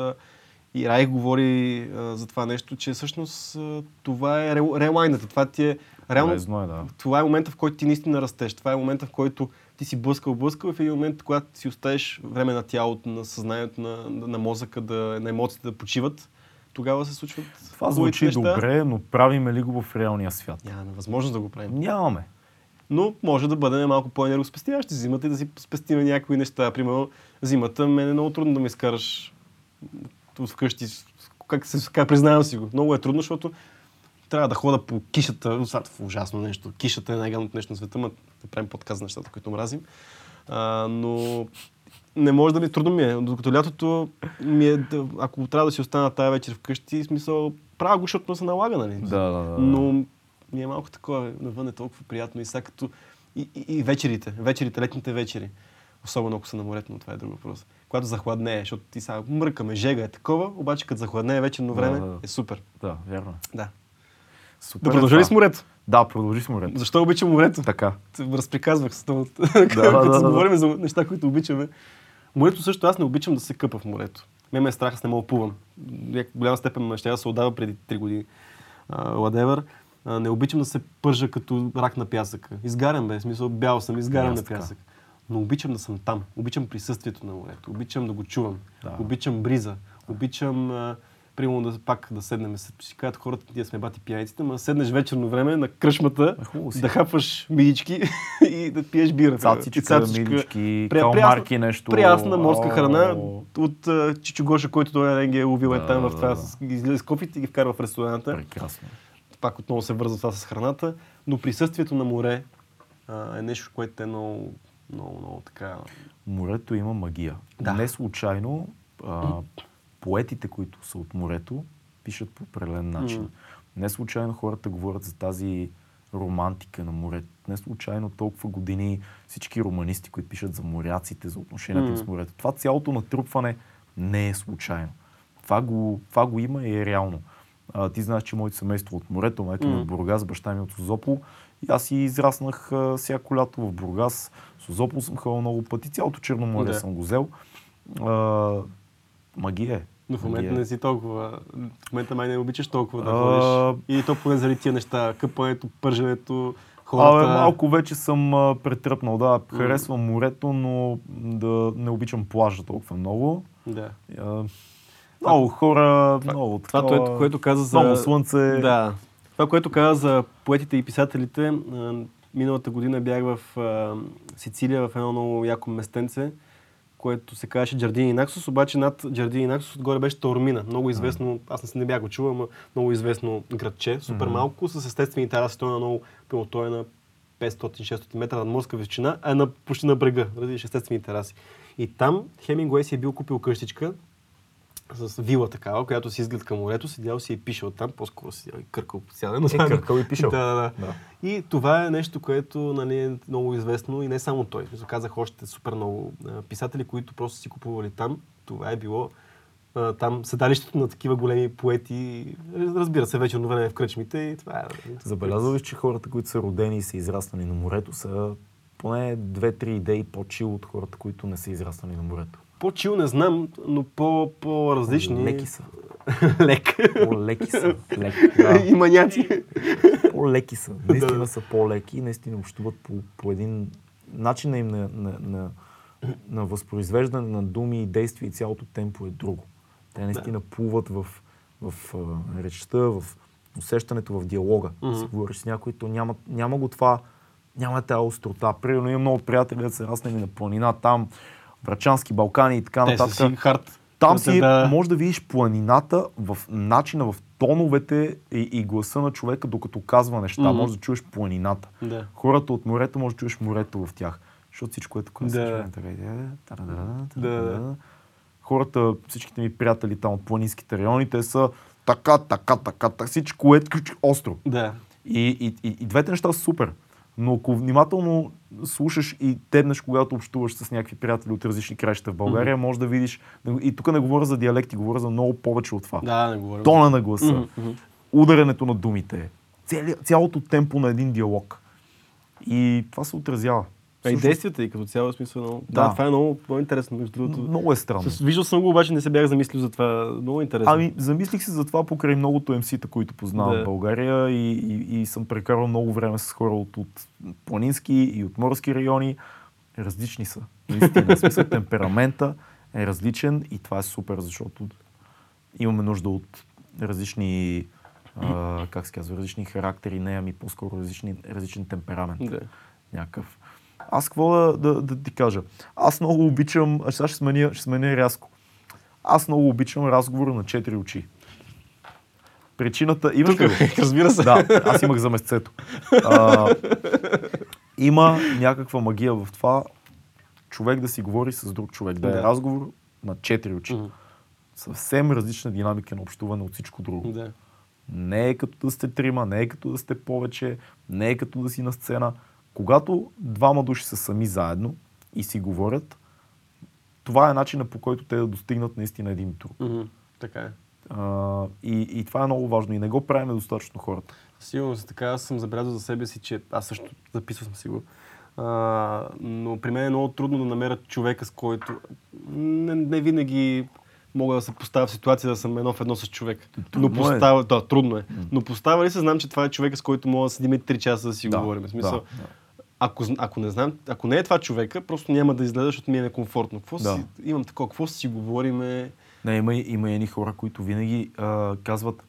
и Райх говори а, за това нещо, че всъщност а, това е рел- релайната. Това ти е реално... Лезно е, да. Това е момента, в който ти наистина растеш. Това е момента, в който ти си блъскал, блъскал и в един момент, когато си оставиш време на тялото, на съзнанието, на, на мозъка, да, на емоциите да почиват, тогава се случват Това звучи неща. добре, но правиме ли го в реалния свят? Нямаме възможност да го правим. Нямаме. Но може да бъдем малко по-енергоспестяващи зимата и да си спестим някои неща. Примерно, зимата мен е много трудно да ме изкараш от вкъщи. Как, се, как признавам си го. Много е трудно, защото трябва да хода по кишата. Сега това е ужасно нещо. Кишата е най-гадното нещо на света, но да правим подказ за нещата, които мразим. А, но не може да ми трудно ми е. Докато лятото ми е, ако трябва да си остана тази вечер вкъщи, смисъл, правя го, защото се налага, нали? Да, да, да. Но ми е малко такова, навън е толкова приятно и сега като... И, и, и вечерите, вечерите, летните вечери. Особено ако са на морето, но това е друг въпрос. Когато захладнее, защото ти сега мъркаме, жега е такова, обаче като захладнее вечерно Да, време да, да. е супер. Да, вярно. Да. Супер Да е продължа ли с морето? Да, продължи с морето. Защо обичам морето? Така. Разприказвах с това, да, като да, да. говорим за неща, които обичаме. Морето също аз не обичам да се къпа в морето. Ме ме е страх, аз не мога да плувам. Голяма степен ме ще да се отдава преди 3 години. Ладевър. Не обичам да се пържа като рак на пясъка. Изгарям бе, в смисъл бял съм, изгарям на пясък. Но обичам да съм там. Обичам присъствието на морето. Обичам да го чувам. Да. Обичам бриза. Обичам а, примерно да пак да седнем. Си казват хората, ние сме бати пияниците, ма седнеш вечерно време на кръшмата, Е, си. да хапваш мидички и да пиеш бира. Цацичка, цацичка. милички, Пря- калмарки, нещо. Прясна морска храна от а, Чичогоша, който той е ловил е там в това, излезе с кофите и ги вкарва в ресторанта. Прекрасно. Пак отново се вързва това с храната, но присъствието на море а, е нещо, което е много, много, много така... Морето има магия. Да. Не случайно а, поетите, които са от морето, пишат по определен начин. М. Не случайно хората говорят за тази романтика на морето. Не случайно толкова години всички романисти, които пишат за моряците, за отношенията М. с морето. Това цялото натрупване не е случайно. Това го, това го има и е реално. А, ти знаеш, че моето семейство от морето, майка ми М. от Бургас, баща ми от Созопол. И аз и израснах а, всяко лято в Бургас. Созопол съм ходил много пъти, цялото Черноморие Да. съм го взел. А, магия е. Но в момента е. не си толкова... В момента май не обичаш толкова да А, ходиш. И то поне заради тия неща. Къпането, пърженето, хората... Абе, малко вече съм а, претръпнал. Да, харесвам морето, но да не обичам плажа толкова много. Да. А, много хора, Това- много Това, такова- което, което каза за... Много слънце. Да. Това, което каза за поетите и писателите, миналата година бях в а, Сицилия, в едно много яко местенце, което се казваше Джардини Наксус, обаче над Джардини Наксус отгоре беше Таурмина. Много известно, аз не, се- не бях го чувал, но много известно градче, супер малко, с естествени тераси, той е на много, той е на 500-600 метра над морска височина, а е на, почти на брега, разбираш, естествени тераси. И там Хемингуей си е бил купил къщичка, с вила такава, която си изглед към морето, седял си и пишел там, по-скоро си седял и къркал по цял ден. Е, къркал и пишел. Да, да, да. И това е нещо, което нали, е много известно и не само той. Казах още супер много писатели, които просто си купували там. Това е било там седалището на такива големи поети. Разбира се, вечерно време в кръчмите и това е. Забелязал ли, че хората, които са родени и са израснали на морето, са поне две-три идеи по-чил от хората, които не са израснали на морето? По-чил не знам, но по- по-различни. Леки са. Лек. По-леки са. Лек, да. и маняци. По-леки са. Наистина са по-леки и наистина общуват по, по един начин им на, на, на, на възпроизвеждане на думи и действия и цялото темпо е друго. Те наистина плуват в, в а, речта, в усещането, в диалога. Mm-hmm. Си говориш с някой, то няма, няма го това, няма тази острота. Примерно имам много приятели, да са раснали на планина там, Брачански, Балкани и така Те нататък. си хард. Там си да. може да видиш планината в начина, в тоновете и, и гласа на човека, докато казва неща. Мгм. Може да чуеш планината. Да. Хората от морето, може да чуеш морето в тях. Защото всичко е така. Да. Да. Хората, всичките ми приятели там от планинските райони, те са така, така, така, така. Всичко е остро. Да. И, и, и, и двете неща са супер. Но ако внимателно слушаш и тебнеш, когато общуваш с някакви приятели от различни краища в България, може да видиш. И тук не говоря за диалекти, говоря за много повече от това. Да, не говорим. Тона на гласа, мгм. ударянето на думите, цялото темпо на един диалог. И това се отразява. А и Всъщност, действията и като цяло е смисъл много. Да, Да. това е много, много интересно, между другото. Много е странно. Виждал съм го, обаче не се бях замислил за това. Много интересно. Ами, замислих се за това покрай многото МС-та, които познавам Да. в България и, и, и съм прекарал много време с хора от, от планински и от морски райони. Различни са. Наистина. Смисъл, темперамента е различен и това е супер, защото имаме нужда от различни, а, как се казва, различни характери, не, ами по-скоро различни, различен темперамент. Да. Някакъв. Аз какво да, да, да ти кажа? Аз много обичам, а сега ще сменя, ще сменя рязко. Аз много обичам разговора на четири очи. Причината... Имаш ли го? Разбира се. Да, аз имах за месецето. А, има някаква магия в това човек да си говори с друг човек. Да, е Да. разговор на четири очи. Мгм. Съвсем различна динамика на общуване от всичко друго. Да. Не е като да сте трима, не е като да сте повече, не е като да си на сцена. Когато двама души са сами заедно и си говорят, това е начина по който те да достигнат наистина един друг. Мгм. Така е. А, и, и това е много важно и не го правим достатъчно хората. Сигурно за така аз съм забелязал за себе си, че аз също записвал съм си го. А, но при мен е много трудно да намеря човека, с който не, не винаги мога да се поставя в ситуация да съм едно в едно с човек. Трудно но е. поставя, да, трудно е. Но поставя ли се, знам, че това е човека, с който мога да седим и 3 часа да си Да, говорим. В смисъл, да, да. Ако, ако, не знам, ако не е това човека, просто няма да изгледа, защото ми е некомфортно. Какво Да. си, имам такова, какво си говориме? Не, има, има едни хора, които винаги а, казват,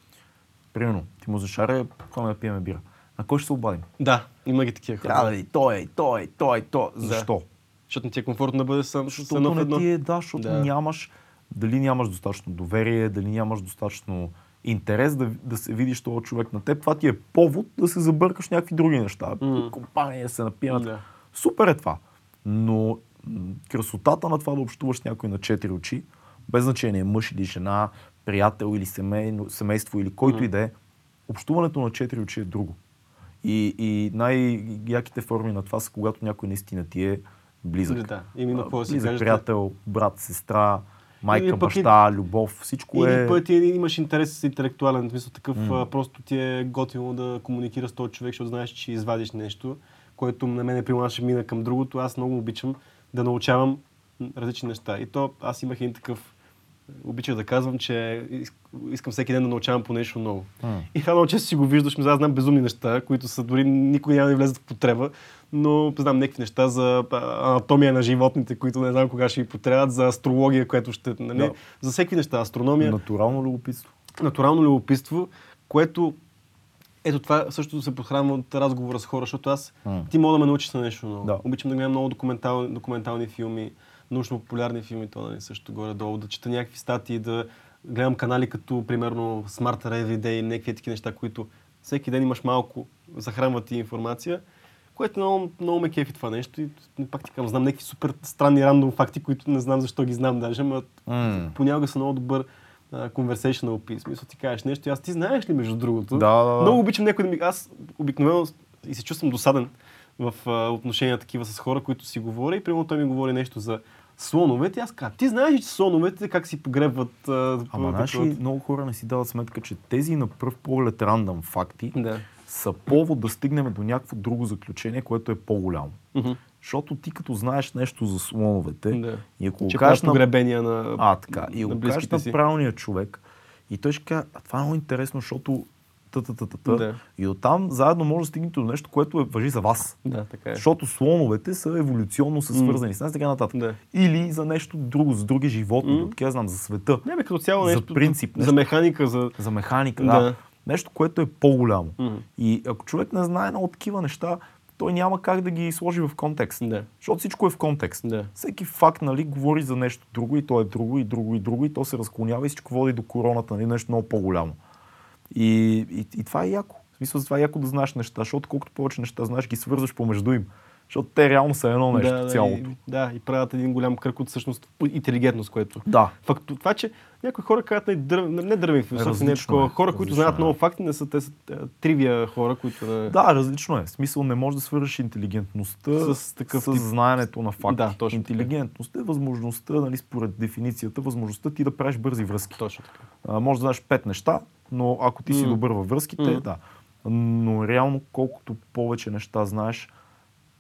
примерно, ти му зашаря, ходим да пиеме бира. На кой ще се обадим? Да, има ги такива хора. Трябва да и той, и той, и той, и той. Защо? Защото не ти е комфортно да бъдеш сам Защото не ти е, да, защото Да. нямаш, дали нямаш достатъчно доверие, дали нямаш достатъчно интерес да, да се видиш този човек на теб. Това ти е повод да се забъркаш някакви други неща. Мгм. Компания се напият. Да. Супер е това. Но красотата на това да общуваш някой на четири очи, без значение мъж или жена, приятел или семейно, семейство или който Мгм. и да е, общуването на четири очи е друго. И, и най-яките форми на това са когато някой наистина ти е близък. Да, си близък кажете. приятел, брат, сестра, майка, Или пък баща, любов, всичко Или е... пък ти имаш интерес с интелектуален, в смисъл такъв, а, просто ти е готино да комуникираш с този човек, защото знаеш, че извадиш нещо, което на мен е примерно ще мина към другото. Аз много обичам да научавам различни неща. И то аз имах един такъв, обичах да казвам, че иск- искам всеки ден да научавам по нещо ново. М. И това много често си го виждаш, ми, аз знам безумни неща, които са дори никой няма да влезат в потреба, но знам някакви неща за анатомия на животните, които не знам кога ще ви потребват, за астрология, което ще, нали, Да. за всеки неща, астрономия Натурално любопитство. натурално любопитство, което ето това също се подхранва от разговора с хора, защото аз М. ти мога да ме научиш на нещо ново. Да. Обичам да гледам много документал, документални филми, научно-популярни филми, то нали, също горе-долу, да чета някакви статии, да гледам канали като примерно Smart Everyday някакви такива неща, които всеки ден имаш малко, захранват ти информация, което много, много ме кефи това нещо и пак ти казвам, знам някакви супер странни рандом факти, които не знам защо ги знам даже, но М. понякога са много добър conversational piece. Смисъл ти кажеш нещо и аз ти знаеш ли между другото? Да, да, да. Много обичам някой да ми... Аз обикновено и се чувствам досаден в а, отношения такива с хора, които си говоря и примерно той ми говори нещо за слоновете. Аз казвам, ти знаеш че слоновете как си погребват... А, Ама ли, много хора не си дават сметка, че тези на пръв поглед рандъм факти Да. са повод да стигнем до някакво друго заключение, което е по-голямо. Мгм. Защото ти като знаеш нещо за слоновете Да. и ако Че кажеш на погребения на, А, така. И на го кажеш на правилния човек. И той ще каже, а това е много интересно, защото Да. И оттам заедно може да стигнете до нещо, което е, въжи за вас. Да, така е. Защото слоновете са еволюционно са свързани с нас така нататък. Да. Или за нещо друго, за други животни, mm. я знам, за света, Не, бе, като цяло За нещо. принцип, За нещо. механика, за... за механика. Да. Да. Нещо, което е по-голямо. Мгм. И ако човек не знае много такива неща, той няма как да ги сложи в контекст. Да. Защото всичко е в контекст. Да. Всеки факт нали, говори за нещо друго и то е друго и друго и друго и то се разклонява и всичко води до короната, нали, нещо много по-голямо. И, и, и това е яко. В смисъл, това е яко да знаеш неща, защото колкото повече неща знаеш, ги свързваш помежду им. Защото те реално са едно нещо да, цялото. И, да, и правят един голям кръг от всъщност интелигентност, което. Да. Факт, това, че някои хора казват не, дърв, не дървени философи, не е такова. е, Хора, които различно знаят е. много факти, не са те са е, тривия хора, които не... Да, различно е. В смисъл не можеш да свържеш интелигентността С такъв с тип- знаенето на факти. Да, точно така. Интелигентността е възможността, нали, според дефиницията, възможността ти да правиш бързи връзки. Точно така. А, може да знаеш пет неща, но ако ти си М. добър във връзките, М. да. Но реално, колкото повече неща знаеш,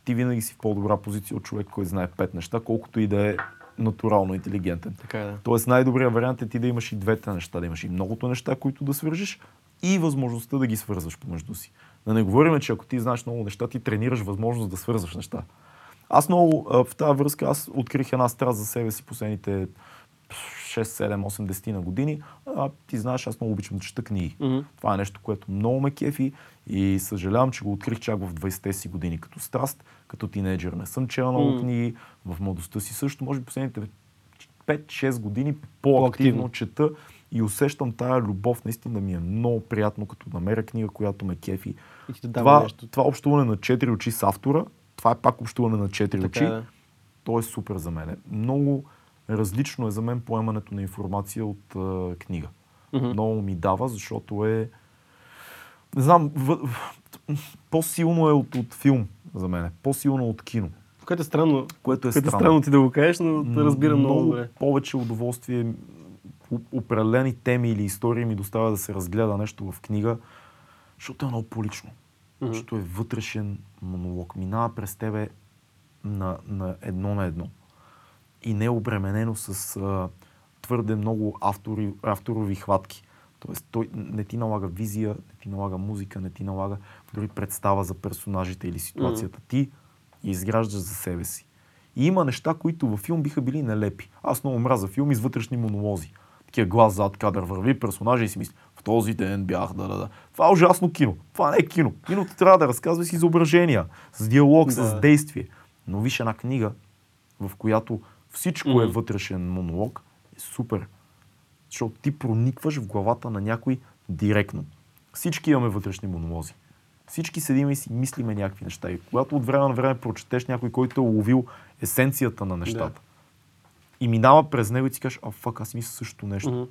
ти винаги си в по-добра позиция от човек, който знае пет неща, колкото и да е натурално интелигентен. Така е, да. Тоест най-добрият вариант е ти да имаш и двете неща, да имаш и многото неща, които да свържиш и възможността да ги свързваш помежду си. Да не говорим, че ако ти знаеш много неща, ти тренираш възможност да свързваш неща. Аз много в тази връзка, аз открих една страст за себе си последните 6, 7, 8, 10 на години. А, ти знаеш, аз много обичам да чета книги. Мгм. Това е нещо, което много ме кефи и съжалявам, че го открих чак в 20-те си години като страст, като тинейджър. Не съм чел много М. книги, в младостта си също, може би последните 5-6 години По-активно. чета и усещам тая любов. Наистина ми е много приятно, като намеря книга, която ме кефи. И ти дава Това, нещо. това общуване на четири очи с автора, това е пак общуване на четири Така очи. е, да. То е супер за мен. Много различно е за мен поемането на информация от а, книга. Мгм. Много ми дава, защото е... Не знам, в, по-силно е от, от филм за мен. По-силно от кино. Което е странно. Което е Което е странно. странно ти да го кажеш, но те разбирам много добре. повече удоволствие определени теми или истории ми доставя да се разгледа нещо в книга, защото е много по-лично. Мгм. Защото е вътрешен монолог. Минава през тебе на, на едно на едно. И не е обременено с а, твърде много автори, авторови хватки. Тоест, той не ти налага визия, не ти налага музика, не ти налага дори представа за персонажите или ситуацията. Ти я изграждаш за себе си. И има неща, които във филм биха били нелепи. Аз много мраза филми с вътрешни монолози. Такива глас зад кадър върви персонажа и си мисли, в този ден бях, да, да, да. Това е ужасно кино. Това не е кино. Киното трябва да разказва с изображения, с диалог, Да. с действие. Но виж една книга, в която всичко е Мгм. вътрешен монолог, е супер. Защото ти проникваш в главата на някой директно. Всички имаме вътрешни монолози. Всички седим и си мислиме някакви неща. И когато от време на време прочетеш някой, който е уловил есенцията на нещата и минава през него и ти кажеш, а фак, аз мисля също нещо. Мгм.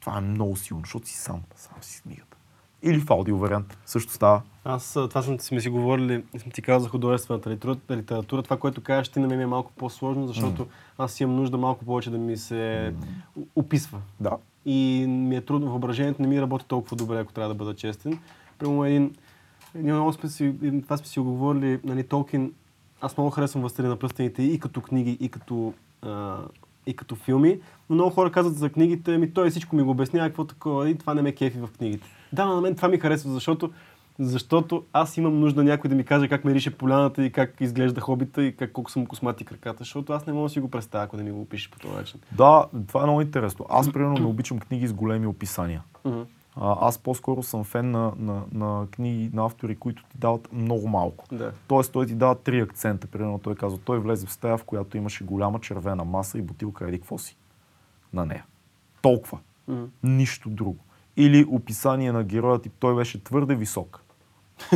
Това е много силно, защото си сам, сам си с книгата. Или в аудио вариант. Също става. Аз това сме, сме си говорили, сме ти казал за художествената литература, литература. Това, което кажеш ти на мен е малко по-сложно, защото аз имам нужда малко повече да ми се о- описва. Да. И ми е трудно, въображението не ми работи толкова добре, ако трябва да бъда честен. Примерно един, един много сме си, това сме си оговорили, нали, Толкин, аз много харесвам Властелина на пръстените и като книги, и като, а, и като филми, но много хора казват за книгите, ми той всичко ми го обяснява, какво такова, и това не ме кефи в книгите. Да, но на мен това ми харесва, защото защото аз имам нужда някой да ми каже как мирише поляната и как изглежда хобита и как колко съм космати краката, защото аз не мога да си го представя, ако не ми го опишеш по този начин. Да, това е много интересно. Аз, примерно, не обичам книги с големи описания. Мгм. Аз по-скоро съм фен на, на, на книги, на автори, които ти дават много малко. Да. Тоест, той ти дава три акцента. Примерно той казва, той влезе в стая, в която имаше голяма червена маса и бутилка еди какво си на нея. Толкова. Мгм. Нищо друго. Или описание на героя тип, той беше твърде висок.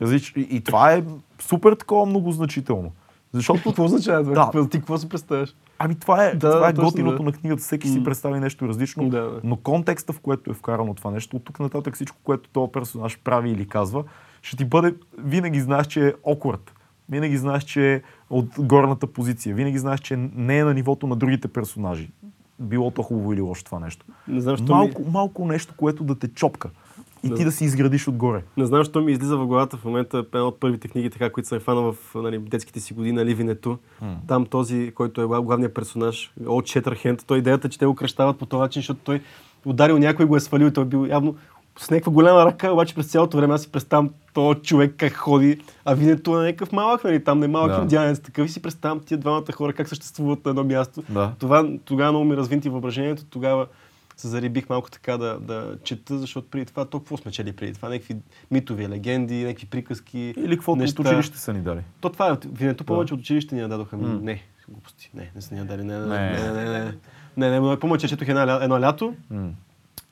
И, и това е супер такова многозначително. Защото Какво означава това? Да. Ти какво си представяш? Ами това е, Да, това е точно, готиното да. на книгата. Всеки си представи нещо различно, Да, да. но контекста, в което е вкарано това нещо, от тук нататък всичко, което този персонаж прави или казва, ще ти бъде, винаги знаеш, че е awkward. Винаги знаеш, че е от горната позиция. Винаги знаеш, че не е на нивото на другите персонажи. Било то хубаво или лошо това нещо. Не знам, Малко, ми, малко нещо, което да те чопка. И Да. ти да си изградиш отгоре. не знам, защо ми излиза в главата в момента една от първите книги, така, които съм фанал в нали, детските си години, нали, Винето. Там този, който е глав- главният персонаж, от Четърхенд, той идеята, е, че те го кръщават по този начин, защото той ударил някой и го е свалил и той бил явно с някаква голяма ръка, обаче през цялото време аз си представям този човек как ходи, а Винето е някакъв малък, нали, там не е малък Да. индианец, такъв и си представям тия двамата хора как съществуват на едно място. Да. Това тогава много ми развинти въображението, тогава се зарибих малко така да, да чета, защото преди това толкова сме чели преди това. Някакви митови легенди, някакви приказки. Или каквото от неща. училище са ни дали. То това е, винаги повече от училище ни я дадоха. М. Не, глупости. Не, не са ни я дали. Не, не, Не. не, не, не, не. Не, не, не, помня, че четох една, ля- едно лято М.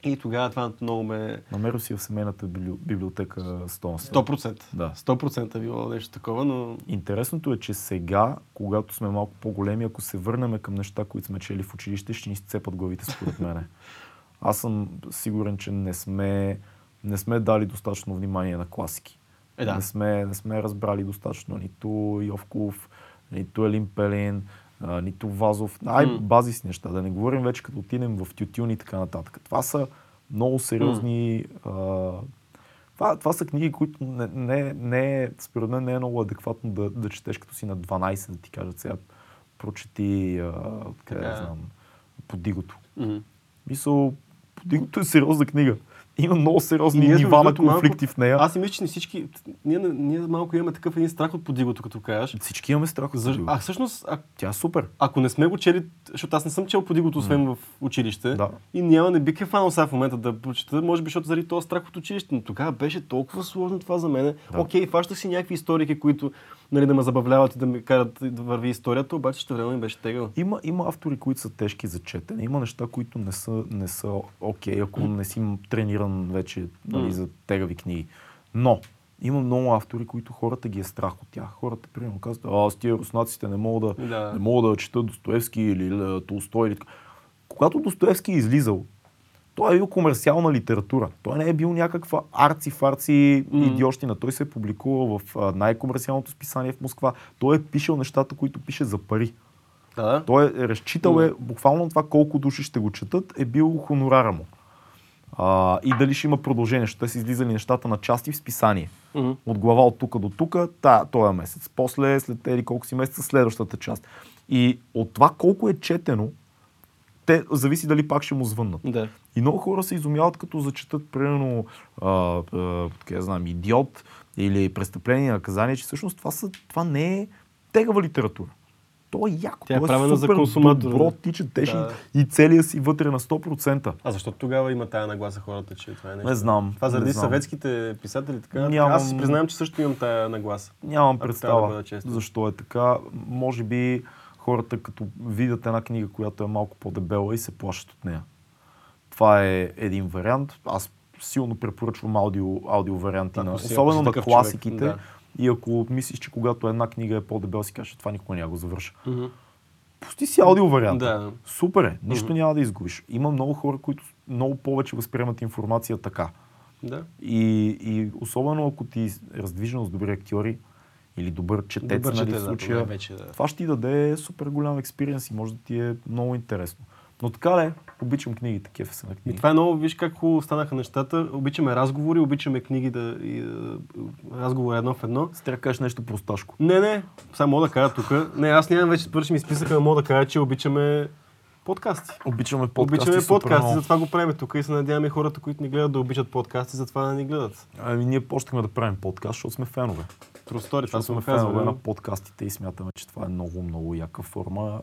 и тогава това много ме... Намерил си в семейната библи- библиотека 100 на 100%. Да. 100% е било нещо такова, но... Интересното е, че сега, когато сме малко по-големи, ако се върнем към неща, които сме чели в училище, ще ни сцепат главите, според мене. Аз съм сигурен, че не сме, не сме дали достатъчно внимание на класики. Е, да. не, сме, не сме разбрали достатъчно нито Йовков, нито Елин Пелин, а, нито Вазов. Ай, М. базисни неща. Да не говорим вече като отидем в тютюн и така нататък. Това са много сериозни... А, това, това са книги, които не, не, не, е- според мен не е много адекватно да, да четеш като си на 12, да ти кажат сега прочети, а, къде да е. знам, подигото. Мгм. Мисъл, подигото е сериозна книга. Има много сериозни нива на конфликти в нея. Аз си мисля, че не всички... Ние, ние малко имаме такъв един страх от подигото, като кажеш. Всички имаме страх от подигото. А всъщност, а, Тя е супер. ако не сме го чели, защото аз не съм чел подигото, освен в училище, Да. и няма, не бих е фанал сега в момента да прочета, може би, защото заради този страх от училище, но тогава беше толкова сложно това за мен. Да. Окей, фащах си някакви историки, които нали, да ме забавляват и да ми карат да върви историята, обаче ще време ми беше тегъл. Има, има автори, които са тежки за четене. Има неща, които не са, не са окей, ако не си трениран вече нали, за тегави книги. Но има много автори, които хората ги е страх от тях. Хората, примерно, казват, а, с тия руснаците не мога да, Да. не мога да чета Достоевски или Толстой. Или... Когато Достоевски е излизал, той е бил комерциална литература. Той не е бил някаква арци-фарци М. идиощина. Той се е публикувал в най-комерциалното списание в Москва. Той е пишел нещата, които пише за пари. Да. Той е разчитал е буквално това колко души ще го четат, е бил хонорара му. А, и дали ще има продължение, те са излизали нещата на части в списание. Мгм. От глава от тук до тук, та, този месец. После, след тези колко си месеца, следващата част. И от това колко е четено, те зависи дали пак ще му звъннат. Да. И много хора се изумяват, като зачитат, примерно, а, а, така, знам, идиот или престъпление наказание, че всъщност това, са, това не е тегава литература. То е яко, Тя е е правена за супер консуматора. добро, ти четеш Да. и, целия си вътре на 100%. А защо тогава има тая нагласа хората, че това е нещо? Не знам. Това заради не знам. съветските писатели така. Нямам- Аз си признавам, че също имам тая нагласа. Нямам да представа честен. защо е така. Може би хората като видят една книга, която е малко по-дебела и се плашат от нея. Това е един вариант. Аз силно препоръчвам аудио, аудио варианти, на, особено на класиките. човек, И ако мислиш, че когато една книга е по-дебела, си кажеш, това никога няма го завърша. Мгм. Пусти си аудио варианта. Да. Супер е, нищо Мгм. няма да изгубиш. Има много хора, които много повече възприемат информация така. Да. И, и особено ако ти е с добри актьори или добър четец, Добър нали, четец, в да, случая, най-вече, да. това ще ти даде супер голям експириенс и може да ти е много интересно. Но така ли, обичам книгите, кефа се на И книги. това е много, виж как хубаво станаха нещата. Обичаме разговори, обичаме книги да... И, да разговор едно в едно. Трябва да кажеш нещо просташко. Не, не, само мога да кажа тук. Не, аз нямам вече свърши ми списъка, но мога да кажа, че обичаме подкасти. Обичаме подкасти обичаме подкасти, затова го правим тук и се надяваме хората, които ни гледат да обичат подкасти, затова да ни гледат. Ами ние почнахме да правим подкаст, защото сме фенове. Простори, това Защото сме фенове на подкастите и смятаме, че това е много, много яка форма.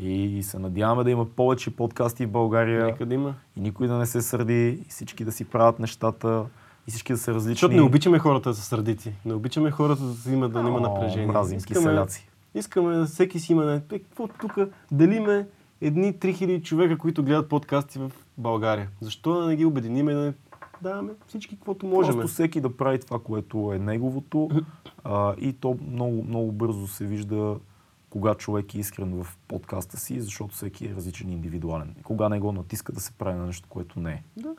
И се надяваме да има повече подкасти в България. Нека да има. И никой да не се сърди, и всички да си правят нещата, и всички да са различни. Защото не обичаме хората да са сърдити. Не обичаме хората да има, да има О, напрежение. Мразим искаме да всеки си има... не- Е, Какво тук делиме едни 3000 човека, които гледат подкасти в България? Защо да не ги обединим и да не даваме всички каквото можем? Просто всеки да прави това, което е неговото. а, и то много, много бързо се вижда кога човек е искрен в подкаста си, защото всеки е различен и индивидуален. Кога не го натиска да се прави на нещо, което не е. Да.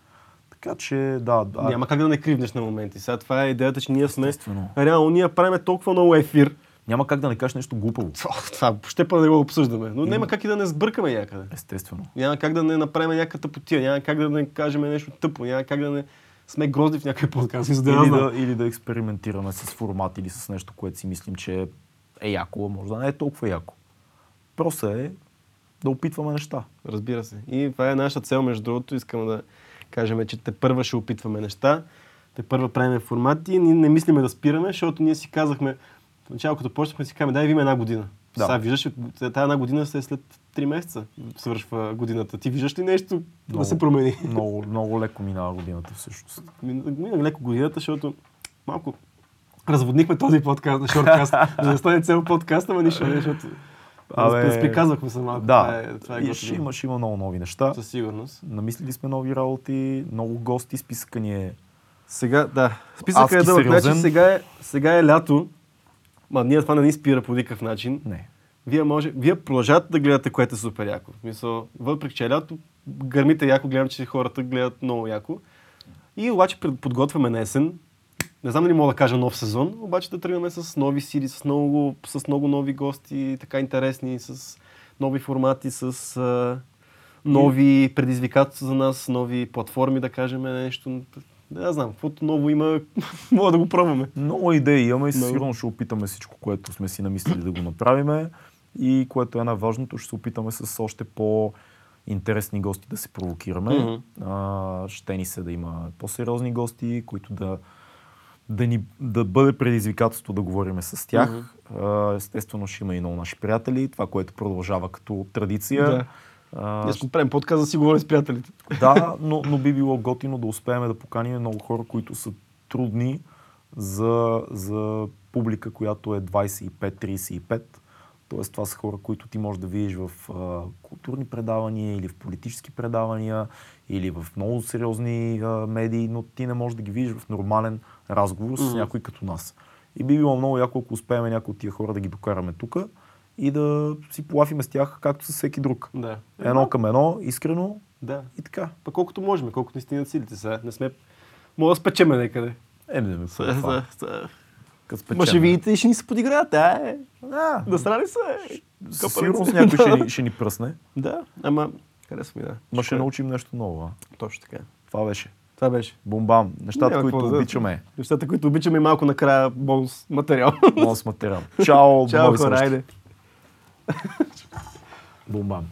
Така че, да, да. Няма как да не кривнеш на моменти. Сега това е идеята, че ние сме... Реално ние правим толкова много ефир. Няма как да не кажеш нещо глупаво. Това ще па да го обсъждаме. Но няма как и да не сбъркаме някъде. Естествено. Няма как да не направим някаква тъпотия, няма как да не кажем нещо тъпо, няма как да не сме грозди в някакъв подкаст. Да Или знам. да, или да експериментираме с формат или с нещо, което си мислим, че е яко, може да не е толкова яко. Просто е да опитваме неща. Разбира се. И това е нашата цел, между другото. Искам да кажем, че те първа ще опитваме неща, те първа правим формати. Ние не мислиме да спираме, защото ние си казахме, в начало като почнахме си казваме, дай ви има една година. Да. Сега виждаш, тази една година се е след 3 месеца свършва годината. Ти виждаш ли нещо Много. да се промени? Много, много леко минава годината всъщност. Мина мина леко годината, защото малко разводнихме този подкаст на шорткаст, за да стане цел подкаст, ама нищо не, защото Абе, разприказвахме се малко. Да, Това е, това е и ще има, ще има много нови неща. Със сигурност. Намислили сме нови работи, много гости, списъка ни е... Сега, да. Списъка е дълъг. Значи, сега, е, сега е лято. Ма ние това не ни спира по никакъв начин. Не. Вие, може, вие продължавате да гледате, което е супер яко. Мисъл, въпреки че е лято, гърмите яко, гледам, че хората гледат много яко. И обаче подготвяме на есен. Не знам дали мога да кажа нов сезон, обаче да тръгваме с нови сили, с много, с много нови гости, така интересни, с нови формати, с а, нови предизвикателства за нас, нови платформи, да кажем нещо. Не знам, каквото ново има, мога да го пробваме. Много идеи имаме и със сигурно ще опитаме всичко, което сме си намислили да го направиме. И което е най-важното, ще се опитаме с още по интересни гости да се провокираме. Мгм. А, ще ни се да има по-сериозни гости, които да, да, ни, да бъде предизвикателство да говорим с тях. А, естествено ще има и много наши приятели, това, което продължава като традиция. Да. А, Днес го правим подкаст да си говорим с приятелите. да, но, но би било готино да успеем да поканим много хора, които са трудни за, за публика, която е 25-35. Тоест, това са хора, които ти можеш да видиш в а, културни предавания или в политически предавания или в много сериозни а, медии, но ти не можеш да ги видиш в нормален разговор с някой като нас. И би било много яко, ако успеем някои от тия хора да ги докараме тук и да си полафиме с тях, както с всеки друг. Да. Едно към едно, искрено Да. и така. Па колкото можем, колкото ни стигнат силите сега. Не сме... Мога да спечеме някъде. Е, не, не, Са, Ма ще видите и ще ни се подиграят. А, е. Да, Да срали се. със Копалец. сигурност някой ще ни, ще ни пръсне, Да, ама харесва ми, да. но ще научим нещо ново. А? Точно така. Това беше. Това беше. Бомбам. Нещата, Няма които да- обичаме. Нещата, които обичаме и малко накрая бонус материал. Много с материал. Чао, Чао, хора. айде. Бомбам.